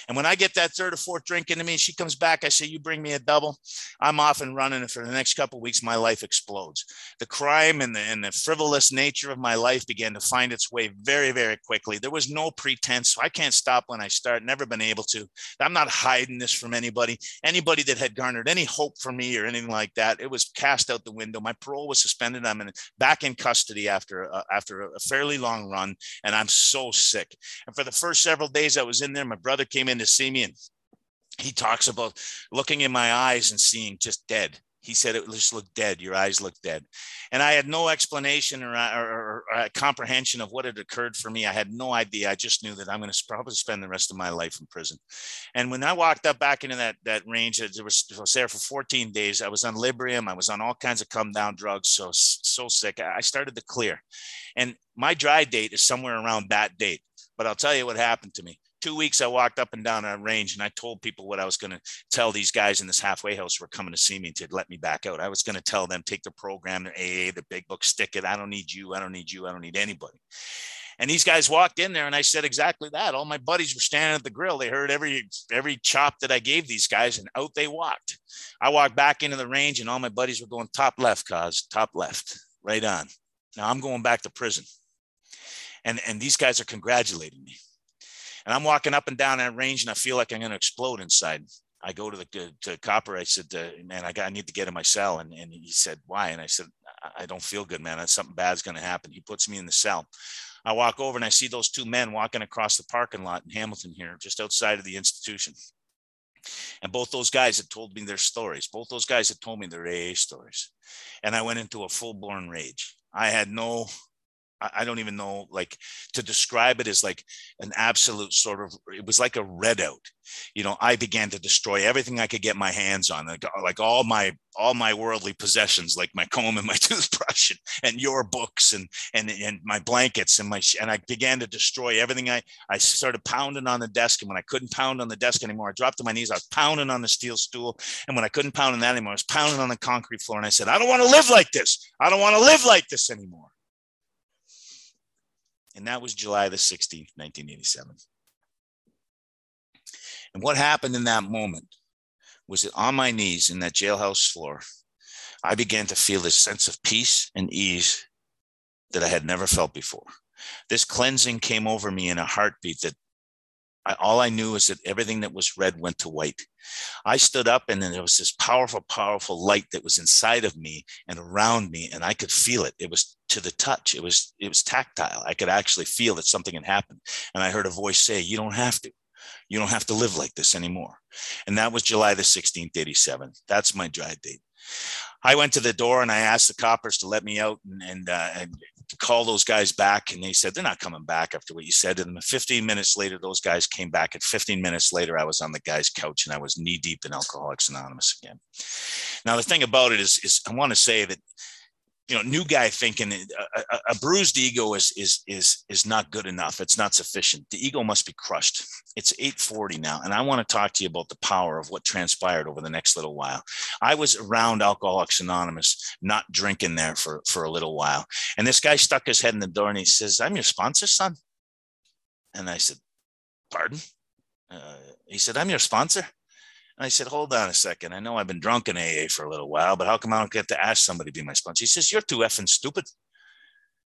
And when I get that third or fourth drink into me, she comes back. I say, "You bring me a double." I'm off and running, and for the next couple weeks, my life explodes. The crime and the, and the frivolous nature of my life began to find its way very, very quickly. There was no pretense. I can't stop when I start. Never been able to. I'm not hiding this from anybody. Anybody that had garnered any hope for me or anything like that, it was cast out the window. My parole was suspended. I'm in, back in custody after uh, after a fairly long run, and I'm so sick. And for the first several days I was in there, my brother came in to see me and he talks about looking in my eyes and seeing just dead He said it just looked dead. Your eyes looked dead. And I had no explanation or, or, or, uh, comprehension of what had occurred for me. I had no idea. I just knew that I'm going to probably spend the rest of my life in prison. And when I walked up back into that, that range, it was, I was there for 14 days. I was on Librium. I was on all kinds of come down drugs. So, so sick. I started to clear. And my dry date is somewhere around that date. But I'll tell you what happened to me two weeks I walked up and down that range and I told people what I was going to tell these guys in this halfway house who were coming to see me to let me back out. I was going to tell them, take the program, their AA, the big book, stick it. I don't need you. I don't need you. I don't need anybody. And these guys walked in there and I said exactly that. All my buddies were standing at the grill. They heard every every chop that I gave these guys and out they walked. I walked back into the range and all my buddies were going top left, cause top left, right on. Now I'm going back to prison. And and these guys are congratulating me. And I'm walking up and down that range and I feel like I'm going to explode inside. I go to the to, to copper. I said, uh, "Man, I got I need to get in my cell." And, and he said, "Why?" And I said, "I don't feel good, man. Something bad's going to happen." He puts me in the cell. I walk over and I see those two men walking across the parking lot in Hamilton here, just outside of the institution. And both those guys had told me their stories. Both those guys had told me their AA stories. And I went into a full blown rage. I had no I don't even know like to describe it as like an absolute sort of it was like a redout. You know, I began to destroy everything I could get my hands on, like, uh, like all my all my worldly possessions, like my comb and my *laughs* toothbrush and, and your books and and and my blankets and my and I began to destroy everything. I I started pounding on the desk, and when I couldn't pound on the desk anymore, I dropped to my knees. I was pounding on the steel stool, and when I couldn't pound on that anymore, I was pounding on the concrete floor. And I said, I don't want to live like this. I don't want to live like this anymore. And that was July the 16th, 1987. And what happened in that moment was that on my knees in that jailhouse floor, I began to feel this sense of peace and ease that I had never felt before. This cleansing came over me in a heartbeat that I, all I knew is that everything that was red went to white. I stood up and then there was this powerful, powerful light that was inside of me and around me, and I could feel it. It was to the touch. It was it was tactile. I could actually feel that something had happened. And I heard a voice say, "You don't have to. You don't have to live like this anymore." And that was July the 16th, 87. That's my dry date. I went to the door and I asked the coppers to let me out and, and, uh, and call those guys back. And they said, they're not coming back after what you said. To them. And 15 minutes later, those guys came back. And 15 minutes later, I was on the guy's couch and I was knee deep in Alcoholics Anonymous again. Now, the thing about it is, is I want to say that you know, new guy thinking a, a, a, bruised ego is is is is not good enough. It's not sufficient. The ego must be crushed. It's 8:40 now, and I want to talk to you about the power of what transpired over the next little while. I was around Alcoholics Anonymous, not drinking there for for a little while, and this guy stuck his head in the door and he says, "I'm your sponsor, son." And I said, "Pardon?" Uh, he said, "I'm your sponsor." And I said, hold on a second. I know I've been drunk in AA for a little while, but how come I don't get to ask somebody to be my sponsor? He says, you're too effing stupid.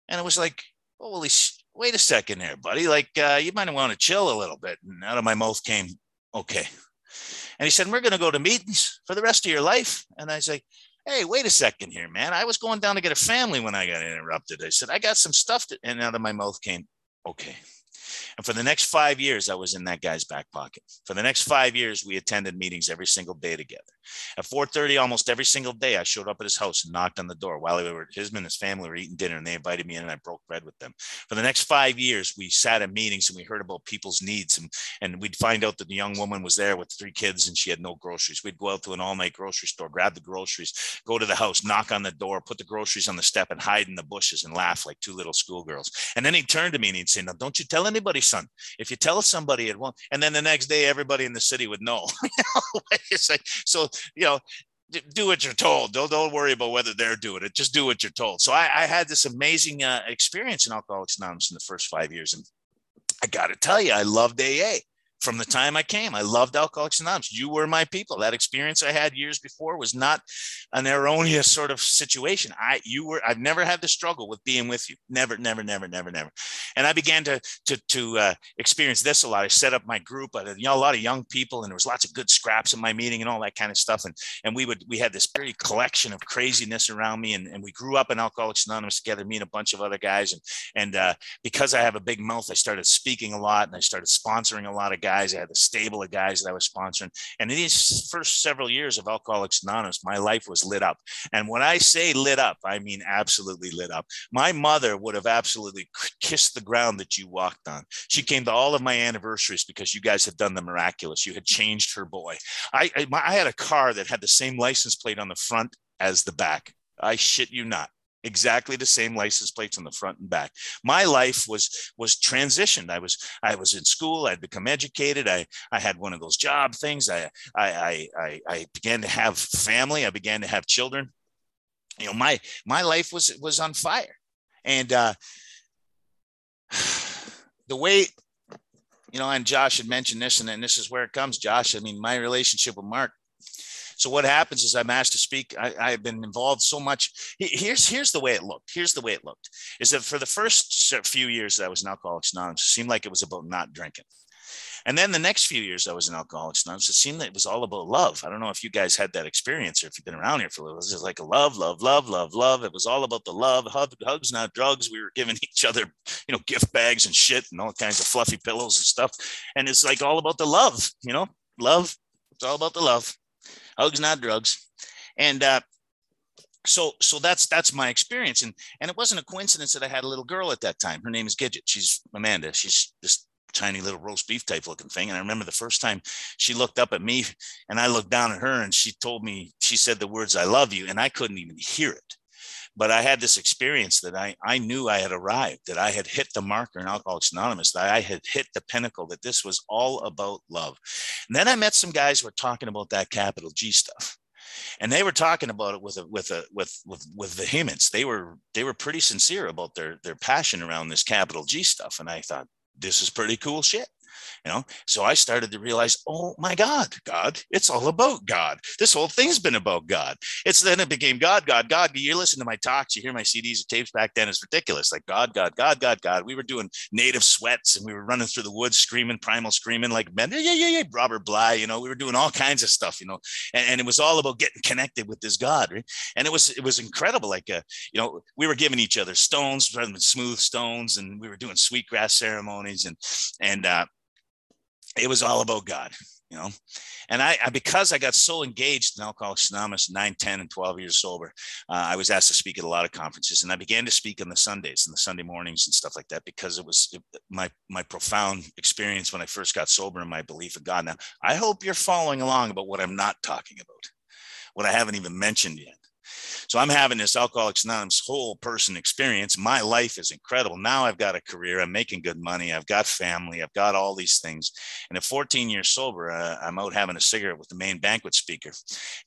And it was like, oh, well, wait a second there, buddy. Like, uh, you might want to chill a little bit. And out of my mouth came, okay. And he said, we're going to go to meetings for the rest of your life. And I was like, hey, wait a second here, man. I was going down to get a family when I got interrupted. I said, I got some stuff to, and out of my mouth came, okay. And for the next five years, I was in that guy's back pocket. For the next five years, we attended meetings every single day together. At 4:30, almost every single day, I showed up at his house and knocked on the door while we were his and his family were eating dinner, and they invited me in, and I broke bread with them. For the next five years, we sat at meetings and we heard about people's needs, and and we'd find out that the young woman was there with three kids and she had no groceries. We'd go out to an all-night grocery store, grab the groceries, go to the house, knock on the door, put the groceries on the step, and hide in the bushes and laugh like two little schoolgirls. And then he'd turn to me and he'd say, "Now, don't you tell anybody, son. If you tell somebody, it won't." And then the next day, everybody in the city would know. *laughs* so, you know do what you're told. Don't don't worry about whether they're doing it. Just do what you're told. So I, I had this amazing uh, experience in Alcoholics Anonymous in the first five years, and I got to tell you, I loved AA from the time I came. I loved Alcoholics Anonymous. You were my people. That experience I had years before was not an erroneous sort of situation. I, you were, I've never had the struggle with being with you. Never, never, never, never, never. And I began to to to uh, experience this a lot. I set up my group. I you know, a lot of young people, and there was lots of good scraps in my meeting and all that kind of stuff. And and we would we had this very collection of craziness around me, and, and we grew up in Alcoholics Anonymous together. Me and a bunch of other guys, and and uh, because I have a big mouth, I started speaking a lot, and I started sponsoring a lot of guys guys. I had the stable of guys that I was sponsoring. And in these first several years of Alcoholics Anonymous, my life was lit up. And when I say lit up, I mean absolutely lit up. My mother would have absolutely kissed the ground that you walked on. She came to all of my anniversaries because you guys had done the miraculous. You had changed her boy. I, I, I had a car that had the same license plate on the front as the back. I shit you not exactly the same license plates on the front and back. My life was was transitioned. I was i was in school i'd become educated i i had one of those job things i i i i began to have family i began to have children. You know my my life was was on fire. And uh *sighs* the way you know and josh had mentioned this and then this is where it comes josh i mean my relationship with mark so what happens is I'm asked to speak. I, have been involved so much. Here's here's the way it looked. Here's the way it looked. Is that for the first few years that I was an Alcoholics Anonymous, it seemed like it was about not drinking. And then the next few years I was in Alcoholics Anonymous, it seemed that it was all about love. I don't know if you guys had that experience or if you've been around here for a little. It was just like a love, love, love, love, love. It was all about the love, hugs, not drugs. We were giving *laughs* each other, you know, gift bags and shit and all kinds of fluffy pillows and stuff. And it's like all about the love, you know, love. It's all about the love hugs not drugs. And uh, so so that's that's my experience. And and it wasn't a coincidence that i had a little girl at that time. Her name is gidget. She's amanda. She's this tiny little roast beef type looking thing. And i remember the first time she looked up at me and i looked down at her and she told me she said the words i love you and i couldn't even hear it but I had this experience that I, I knew I had arrived, that I had hit the marker in Alcoholics Anonymous, that I had hit the pinnacle, that this was all about love. And then I met some guys who were talking about that capital G stuff. And they were talking about it with a with a with with with vehemence. They were they were pretty sincere about their their passion around this capital G stuff. And I thought, this is pretty cool shit you know? So i started to realize oh my god god it's all about god. This whole thing's been about god. It's then it became god god god. You listen to my talks you hear my cds or tapes back then it's ridiculous. Like god god god god god. We were doing native sweats and we were running through the woods screaming primal screaming like men yeah yeah yeah robert bly you know? We were doing all kinds of stuff you know? And, and it was all about getting connected with this god right? And it was it was incredible like uh, you know we were giving each other stones rather than smooth stones and we were doing sweetgrass ceremonies and and uh it was all about God, you know. And I, I, because I got so engaged in Alcoholics Anonymous, 9, 10, and 12 years sober, uh, I was asked to speak at a lot of conferences. And I began to speak on the Sundays and the Sunday mornings and stuff like that because it was my, my profound experience when I first got sober and my belief in God. Now, I hope you're following along about what I'm not talking about, what I haven't even mentioned yet. So I'm having this Alcoholics Anonymous whole person experience. My life is incredible. Now I've got a career. I'm making good money. I've got family. I've got all these things. And at 14 years sober, uh, I'm out having a cigarette with the main banquet speaker.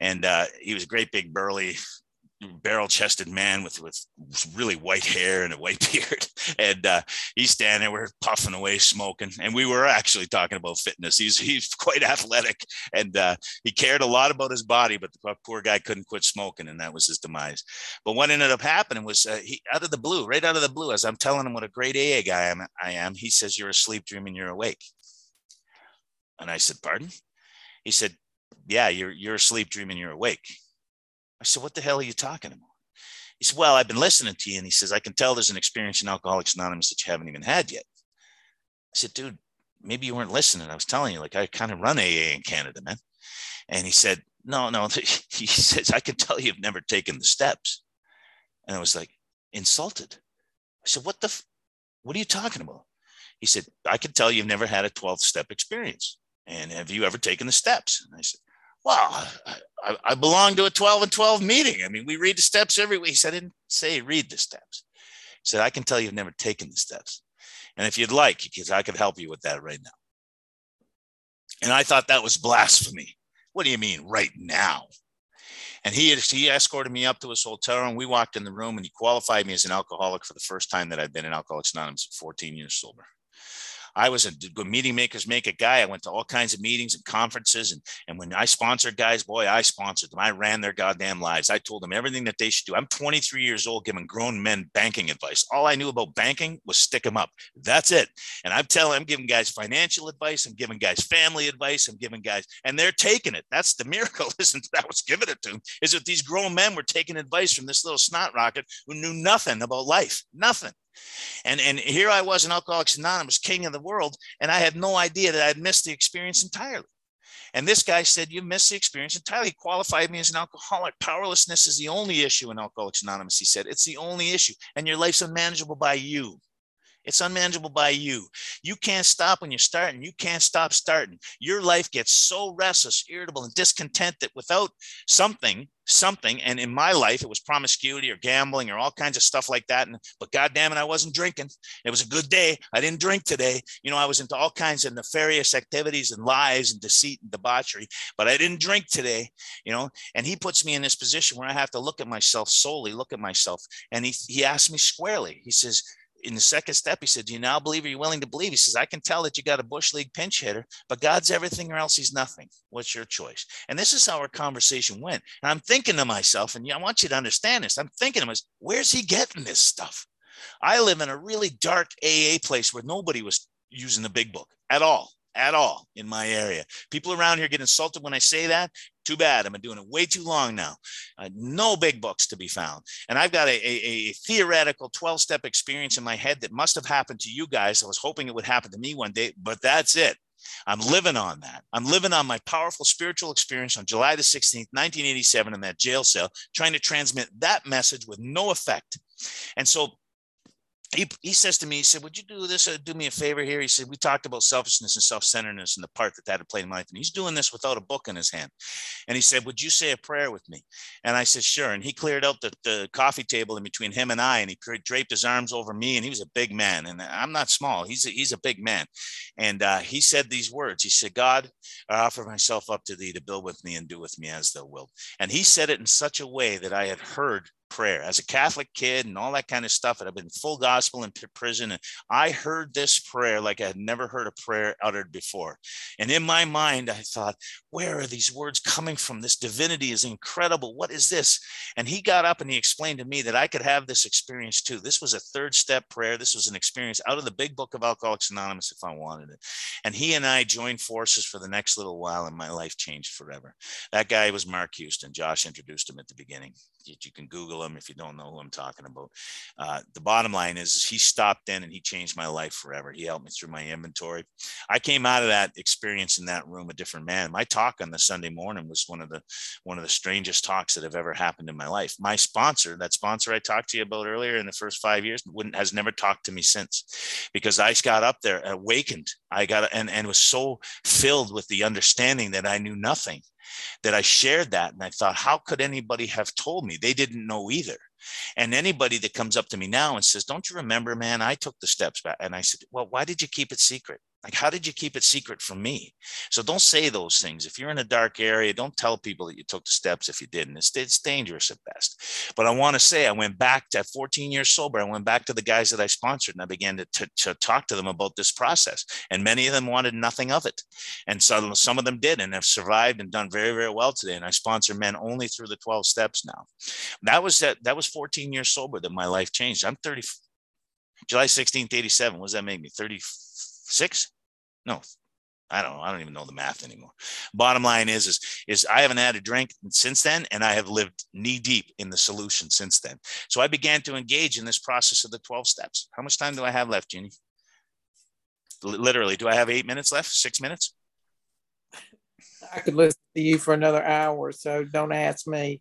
And uh, he was a great big burly barrel chested man with with really white hair and a white *laughs* beard. And uh, he's standing there we're puffing away smoking. And we were actually talking about fitness. He's he's *laughs* quite athletic. And uh, he cared a lot about his body but the poor guy couldn't quit smoking and that was his demise. But what ended up happening was uh, he out of the blue right out of the blue as i'm telling him what a great aa guy I am, I am he says you're asleep dreaming you're awake. And i said pardon? He said yeah you're you're asleep dreaming you're awake I said, What the hell are you talking about? He said, Well, I've been listening to you. And he says, I can tell there's an experience in Alcoholics Anonymous that you haven't even had yet. I said, Dude, maybe you weren't listening. I was telling you, like, I kind of run AA in Canada, man. And he said, No, no. *laughs* He says, I can tell you've never taken the steps. And I was like, Insulted. I said, What the, f- what are you talking about? He said, I can tell you've never had a 12 step experience. And have you ever taken the steps? And I said, well, I, I, belong to a 12 and 12 meeting. I mean, we read the steps every week. He said, I didn't say read the steps. He said, I can tell you've never taken the steps. And if you'd like, because I could help you with that right now. And I thought that was blasphemy. What do you mean right now? And he, he escorted me up to his hotel and we walked in the room and he qualified me as an alcoholic for the first time that I'd been in Alcoholics Anonymous at 14 years sober. I was a meeting makers make it guy. I went to all kinds of meetings and conferences. And, and when I sponsored guys, boy, I sponsored them. I ran their goddamn lives. I told them everything that they should do. I'm 23 years old giving grown men banking advice. All I knew about banking was stick them up. That's it. And I'm telling, I'm giving guys financial advice. I'm giving guys family advice. I'm giving guys, and they're taking it. That's the *laughs* miracle, isn't that was giving it to them, is that these grown men were taking advice from this little snot rocket who knew nothing about life, nothing. And, and here I was in Alcoholics Anonymous, king of the world, and I had no idea that I had missed the experience entirely. And this guy said, You missed the experience entirely. He qualified me as an alcoholic. Powerlessness is the only issue in Alcoholics Anonymous, he said. It's the only issue. And your life's unmanageable by you. It's unmanageable by you. You can't stop when you're starting. You can't stop starting. Your life gets so restless, irritable, and discontent that without something, something, and in my life, it was promiscuity or gambling or all kinds of stuff like that. And but God damn it, I wasn't drinking. It was a good day. I didn't drink today. You know, I was into all kinds of nefarious activities and lies and deceit and debauchery, but I didn't drink today. You know, and he puts me in this position where I have to look at myself solely, look at myself. And he he asked me squarely, he says, in the second step, he said, Do you now believe? Are you willing to believe? He says, I can tell that you got a Bush League pinch hitter, but God's everything or else he's nothing. What's your choice? And this is how our conversation went. And I'm thinking to myself, and I want you to understand this. I'm thinking to myself, where's he getting this stuff? I live in a really dark AA place where nobody was using the big book at all at all in my area. People around here get insulted when I say that. Too bad. I've been doing it way too long now. Uh, no big books to be found. And I've got a, a, a theoretical 12 step experience in my head that must have happened to you guys. I was hoping it would happen to me one day, but that's it. I'm living on that. I'm living on my powerful spiritual experience on July the 16th, 1987, in that jail cell, trying to transmit that message with no effect. And so he, he says to me, he said, would you do this, uh, do me a favor here? He said, we talked about selfishness and self-centeredness and the part that that had played in my life. And he's doing this without a book in his hand. And he said, would you say a prayer with me? And I said, sure. And he cleared out the, the coffee table in between him and I, and he draped his arms over me. And he was a big man. And I'm not small. He's a, he's a big man. And uh, he said these words. He said, God, I offer myself up to thee to build with me and do with me as thou wilt. And he said it in such a way that I had heard prayer as a Catholic kid and all that kind of stuff. And I've been full gospel in prison. And I heard this prayer like I had never heard a prayer uttered before. And in my mind, I thought, where are these words coming from? This divinity is incredible. What is this? And he got up and he explained to me that I could have this experience too. This was a third step prayer. This was an experience out of the big book of Alcoholics Anonymous if I wanted it. And he and I joined forces for the next little while, and my life changed forever. That guy was Mark Houston. Josh introduced him at the beginning. You, can Google him if you don't know who I'm talking about. Uh, the bottom line is he stopped in and he changed my life forever. He helped me through my inventory. I came out of that experience in that room a different man. My talk on the Sunday morning was one of the one of the strangest talks that have ever happened in my life. My sponsor, that sponsor I talked to you about earlier in the first five years, wouldn't has never talked to me since because I got up there awakened. I got and and was so filled with the understanding that I knew nothing that I shared that. And I thought, how could anybody have told me? They didn't know either. And anybody that comes up to me now and says, Don't you remember, man, I took the steps back. And I said, Well, why did you keep it secret? Like, how did you keep it secret from me? So don't say those things. If you're in a dark area, don't tell people that you took the steps if you didn't. It's, it's dangerous at best. But I want to say, I went back to 14 years sober. I went back to the guys that I sponsored and I began to, to, to talk to them about this process. And many of them wanted nothing of it. And so some of them did and have survived and done very, very well today. And I sponsor men only through the 12 steps now. That was that, that was 14 years sober that my life changed. I'm 30, July 16th, 87. What does that make me? 36? No, I don't know. I don't even know the math anymore. Bottom line is, is, is I haven't had a drink since then, and I have lived knee deep in the solution since then. So I began to engage in this process of the 12 steps. How much time do I have left, Jeannie? Literally, do I have eight minutes left? Six minutes? I could listen to you for another hour, so don't ask me.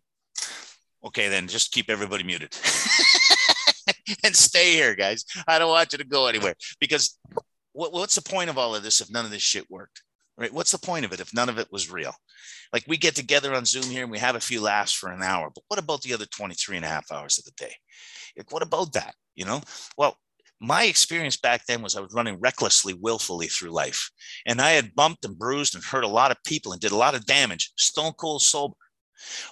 Okay, then just keep everybody muted. *laughs* and stay here, guys. I don't want you to go anywhere because what, what's the point of all of this if none of this shit worked? Right? What's the point of it if none of it was real? Like we get together on Zoom here and we have a few laughs for an hour, but what about the other 23 and a half hours of the day? Like, what about that? You know, well, my experience back then was I was running recklessly, willfully through life. And I had bumped and bruised and hurt a lot of people and did a lot of damage, stone cold sober.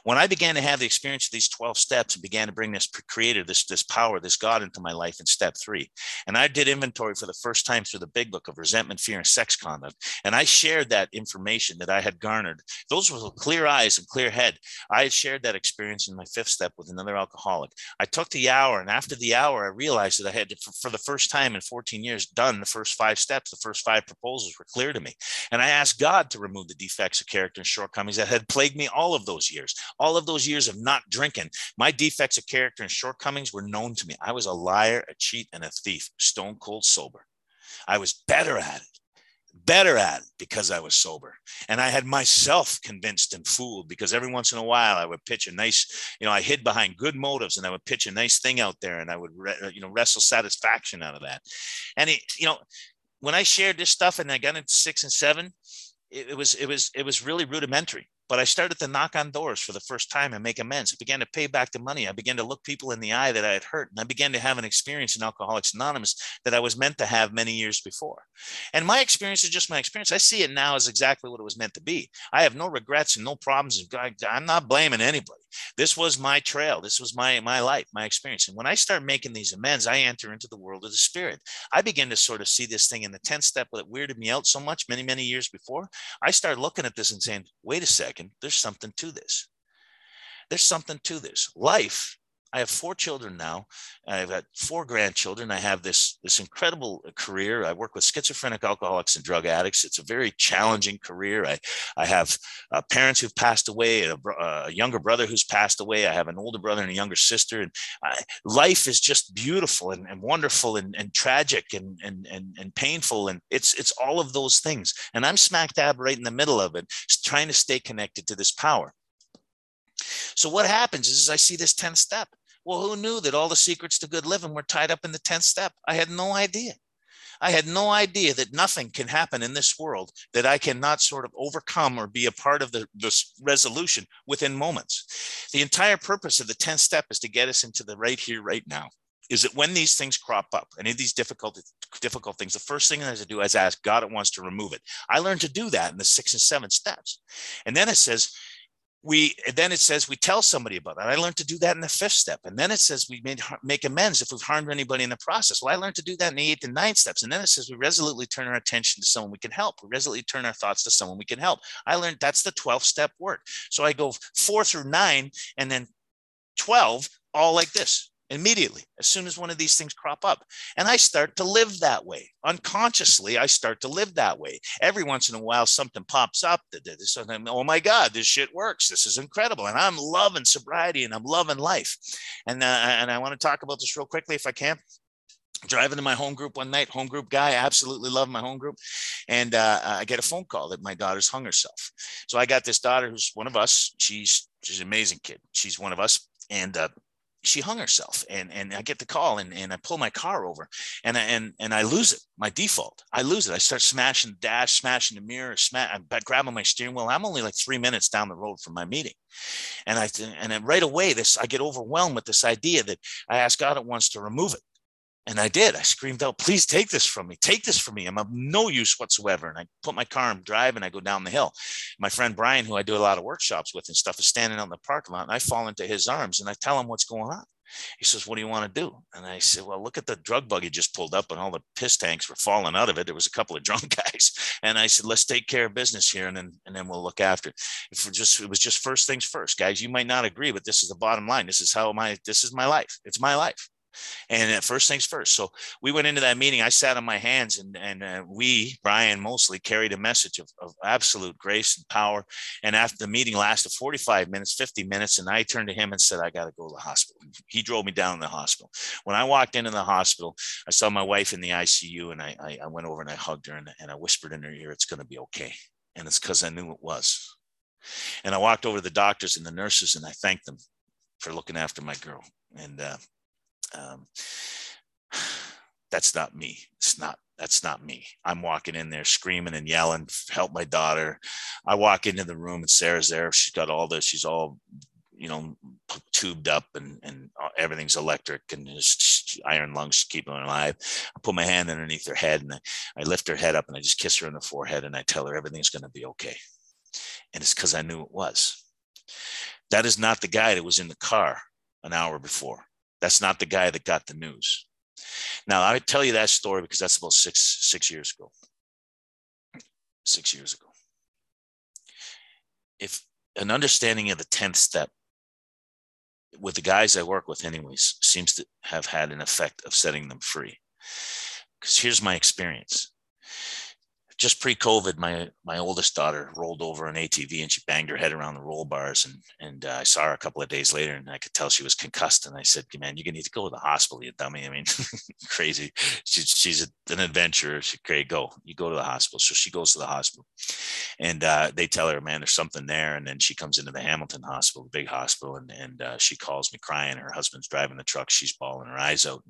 When I began to have the experience of these 12 steps and began to bring this creator, this, this power, this God into my life in step three, and I did inventory for the first time through the big book of resentment, fear, and sex conduct, and I shared that information that I had garnered. Those were clear eyes and clear head. I had shared that experience in my fifth step with another alcoholic. I took the hour, and after the hour, I realized that I had, for the first time in 14 years, done the first five steps. The first five proposals were clear to me. And I asked God to remove the defects of character and shortcomings that had plagued me all of those years years. All of those years of not drinking, my defects of character and shortcomings were known to me. I was a liar, a cheat, and a thief, stone cold sober. I was better at it better at it because I was sober. And I had myself convinced and fooled because every once in a while I would pitch a nice, you know, I hid behind good motives and I would pitch a nice thing out there and I would, uh, you know, wrestle satisfaction out of that. And, it, you know, when I shared this stuff and I got into six and seven, it, it was, it was, it was really rudimentary but I started to knock on doors for the first time and make amends. I began to pay back the money. I began to look people in the eye that I had hurt. And I began to have an experience in Alcoholics Anonymous that I was meant to have many years before. And my experience is just my experience. I see it now as exactly what it was meant to be. I have no regrets and no problems. I'm not blaming anybody. This was my trail. This was my my life, my experience. And when I start making these amends, I enter into the world of the spirit. I begin to sort of see this thing in the 10th step that weirded me out so much many, many years before. I start looking at this and saying, wait a second, there's something to this. There's something to this. Life I have four children now. I've got four grandchildren. I have this this incredible career. I work with schizophrenic alcoholics and drug addicts. It's a very challenging career. I I have uh, parents who've passed away, a, a, younger brother who's passed away. I have an older brother and a younger sister. And I, life is just beautiful and, and wonderful and, and tragic and, and and and painful. And it's it's all of those things. And I'm smack dab right in the middle of it, trying to stay connected to this power. So what happens is, is I see this 10th step well, who knew that all the secrets to good living were tied up in the 10th step? I had no idea. I had no idea that nothing can happen in this world that I cannot sort of overcome or be a part of the, this resolution within moments. The entire purpose of the 10th step is to get us into the right here, right now. Is that when these things crop up, any of these difficult, difficult things, the first thing I have to do is ask God at once to remove it. I learned to do that in the six and seven steps. And then it says, we then it says we tell somebody about that. I learned to do that in the fifth step, and then it says we made, make amends if we've harmed anybody in the process. Well, I learned to do that in the eighth and ninth steps, and then it says we resolutely turn our attention to someone we can help. We resolutely turn our thoughts to someone we can help. I learned that's the 12 step work. So I go four through nine, and then 12 all like this immediately as soon as one of these things crop up. And i start to live that way. Unconsciously i start to live that way. Every once in a while something pops up that this oh my god this shit works. This is incredible. And i'm loving sobriety and i'm loving life. And uh, and i want to talk about this real quickly if i can. Driving to my home group one night home group guy absolutely love my home group. And uh, i get a phone call that my daughter's hung herself. So i got this daughter who's one of us. She's she's an amazing kid. She's one of us. And uh, she hung herself and and I get the call and, and I pull my car over and I, and and I lose it my default. I lose it. I start smashing the dash smashing the mirror smash I'm grabbing my steering wheel. I'm only like three minutes down the road from my meeting. And I and right away this I get overwhelmed with this idea that I ask God at once to remove it and I did. I screamed out, please take this from me. Take this from me. I'm of no use whatsoever. And I put my car in drive and I go down the hill. My friend Brian, who I do a lot of workshops with and stuff, is standing out in the parking lot. And I fall into his arms and I tell him what's going on. He says, What do you want to do? And I said, Well, look at the drug buggy just pulled up and all the piss tanks were falling out of it. There was a couple of *laughs* drunk guys. And I said, Let's take care of business here and then and then we'll look after it. If just it was just first things first, guys. You might not agree, but this is the bottom line. This is how my this is my life. It's my life. And first things first. So we went into that meeting. I sat on my hands, and and uh, we, Brian, mostly carried a message of, of absolute grace and power. And after the meeting lasted 45 minutes, 50 minutes, and I turned to him and said, "I got to go to the hospital." He drove me down to the hospital. When I walked into the hospital, I saw my wife in the ICU, and I I, I went over and I hugged her and, and I whispered in her ear, "It's going to be okay." And it's because I knew it was. And I walked over to the doctors and the nurses, and I thanked them for looking after my girl. And uh, um, that's not me. It's not, that's not me. I'm walking in there screaming and yelling, help my daughter. I walk into the room and Sarah's there. She's got all this, she's all, you know, tubed up and, and everything's electric and just iron lungs keeping her alive. I put my hand underneath her head and I, I lift her head up and I just kiss her on the forehead and I tell her everything's going to be okay. And it's because I knew it was. That is not the guy that was in the car an hour before. That's not the guy that got the news. Now, I tell you that story because that's about six, six years ago. Six years ago. If an understanding of the 10th step with the guys I work with, anyways, seems to have had an effect of setting them free. Because here's my experience just pre-COVID, my my oldest daughter rolled over an ATV and she banged her head around the roll bars, and and uh, I saw her a couple of days later, and I could tell she was concussed. And I said, "Man, you're gonna need to go to the hospital, you dummy." I mean, *laughs* crazy. She's she's an adventurer. She great go. You go to the hospital. So she goes to the hospital, and uh, they tell her, "Man, there's something there." And then she comes into the Hamilton Hospital, the big hospital, and and uh, she calls me crying. Her husband's driving the truck. She's bawling her eyes out,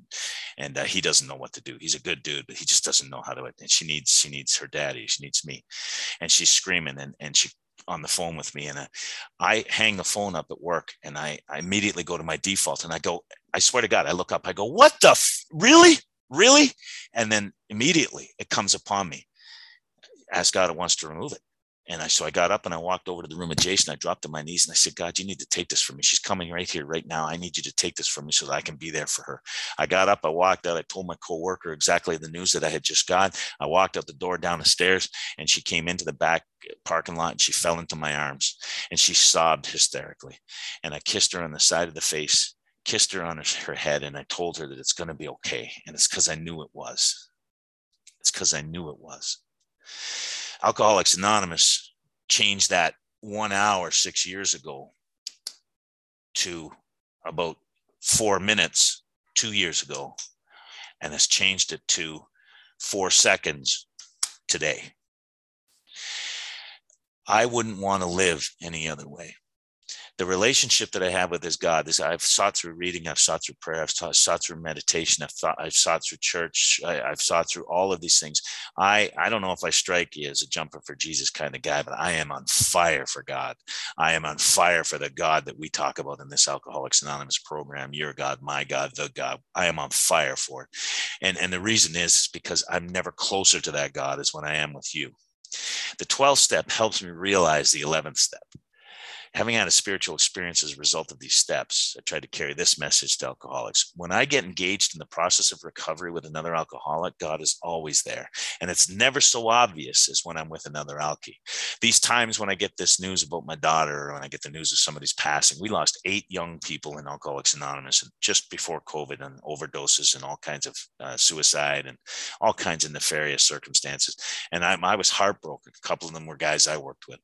and uh, he doesn't know what to do. He's a good dude, but he just doesn't know how to. And she needs she needs her daddy. She needs me and she's screaming and, and she on the phone with me and uh, I hang the phone up at work and I, I immediately go to my default and I go, I swear to God, I look up, I go, what the, f- really, really? And then immediately it comes upon me, ask God wants to remove it. And I, so I got up and I walked over to the room of Jason. I dropped to my knees and I said, God, you need to take this from me. She's coming right here, right now. I need you to take this from me so that I can be there for her. I got up, I walked out. I told my coworker exactly the news that I had just got. I walked out the door down the stairs and she came into the back parking lot and she fell into my arms and she sobbed hysterically. And I kissed her on the side of the face, kissed her on her head, and I told her that it's going to be okay. And it's because I knew it was. It's because I knew it was. Alcoholics Anonymous changed that one hour six years ago to about four minutes two years ago and has changed it to four seconds today. I wouldn't want to live any other way the relationship that I have with this God, this I've sought through reading, I've sought through prayer, I've sought, sought through meditation, I've thought, I've sought through church, I, have sought through all of these things. I I don't know if I strike you as a jumper for Jesus kind of guy, but I am on fire for God. I am on fire for the God that we talk about in this Alcoholics Anonymous program. Your God, my God, the God. I am on fire for it, and and the reason is because I'm never closer to that God as when I am with you. The 12th step helps me realize the 11th step having had a spiritual experience as a result of these steps, I tried to carry this message to alcoholics. When I get engaged in the process of recovery with another alcoholic, God is always there. And it's never so obvious as when I'm with another alkie. These times when I get this news about my daughter or when I get the news of somebody's passing, we lost eight young people in Alcoholics Anonymous just before COVID and overdoses and all kinds of uh, suicide and all kinds of nefarious circumstances. And I, I was heartbroken. A couple of them were guys I worked with.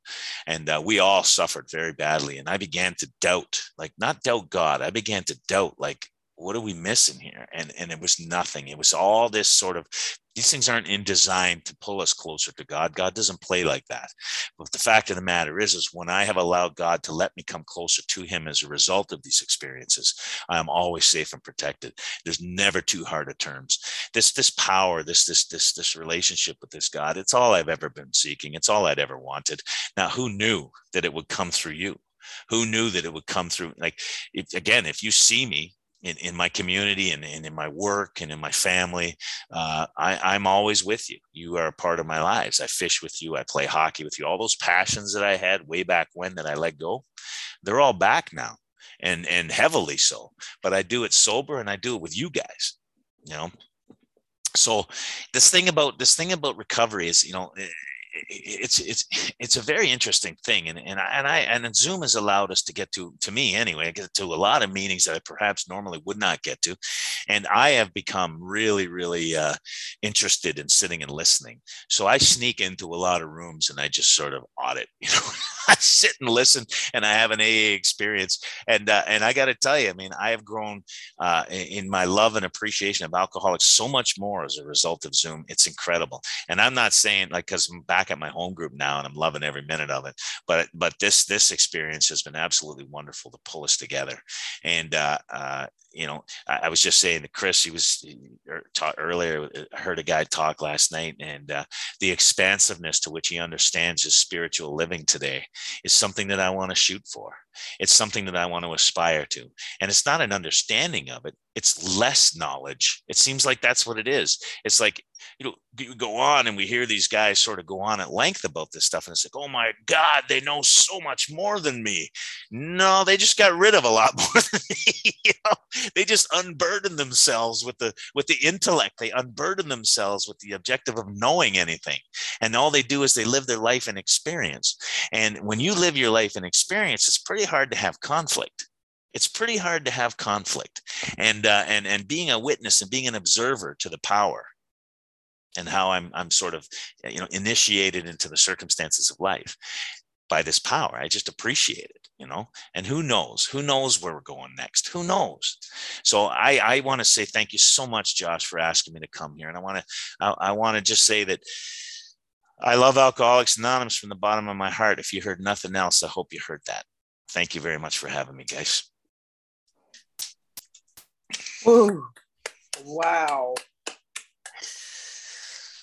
And uh, we all suffered very badly. And I began to doubt, like not doubt God. I began to doubt, like, what are we missing here? And and it was nothing. It was all this sort of these things aren't in design to pull us closer to God. God doesn't play like that. But the fact of the matter is, is when I have allowed God to let me come closer to Him as a result of these experiences, I am always safe and protected. There's never too hard of terms. This this power, this this this this relationship with this God, it's all I've ever been seeking. It's all I'd ever wanted. Now, who knew that it would come through you? Who knew that it would come through? Like, if, again, if you see me in, in my community and, and in my work and in my family. Uh, I, I'm always with you. You are a part of my lives. I fish with you. I play hockey with you. All those passions that I had way back when that I let go, they're all back now and, and heavily so. But I do it sober and I do it with you guys, you know? So this thing about this thing about recovery is, you know, it's it's it's a very interesting thing and and I, and I and zoom has allowed us to get to to me anyway get to a lot of meetings that i perhaps normally would not get to and i have become really really uh, interested in sitting and listening. So i sneak into a lot of rooms and i just sort of audit *laughs* you know *laughs* i sit and listen and i have an aa experience and uh, and i got to tell you i mean i have grown uh, in my love and appreciation of alcoholics so much more as a result of zoom it's incredible and i'm not saying like because i'm back at my home group now and I'm loving every minute of it. But but this this experience has been absolutely wonderful to pull us together. And uh, uh, you know, I, I, was just saying to Chris, he was er, taught earlier. I heard a guy talk last night, and uh, the expansiveness to which he understands his spiritual living today is something that I want to shoot for. It's something that I want to aspire to, and it's not an understanding of it. It's less knowledge. It seems like that's what it is. It's like you know, you go on and we hear these guys sort of go on at length about this stuff, and it's like, oh my God, they know so much more than me. No, they just got rid of a lot *laughs* more than me. you know? They just unburden themselves with the with the intellect. They unburden themselves with the objective of knowing anything, and all they do is they live their life in experience. And when you live your life in experience, it's pretty hard to have conflict it's pretty hard to have conflict and uh, and and being a witness and being an observer to the power and how I'm I'm sort of you know initiated into the circumstances of life by this power. I just appreciate it, you know. And who knows? Who knows where we're going next? Who knows? So I I want to say thank you so much, Josh, for asking me to come here. And I want to I, I want to just say that I love Alcoholics Anonymous from the bottom of my heart. If you heard nothing else, I hope you heard that. Thank you very much for having me, guys. Whoa. Wow.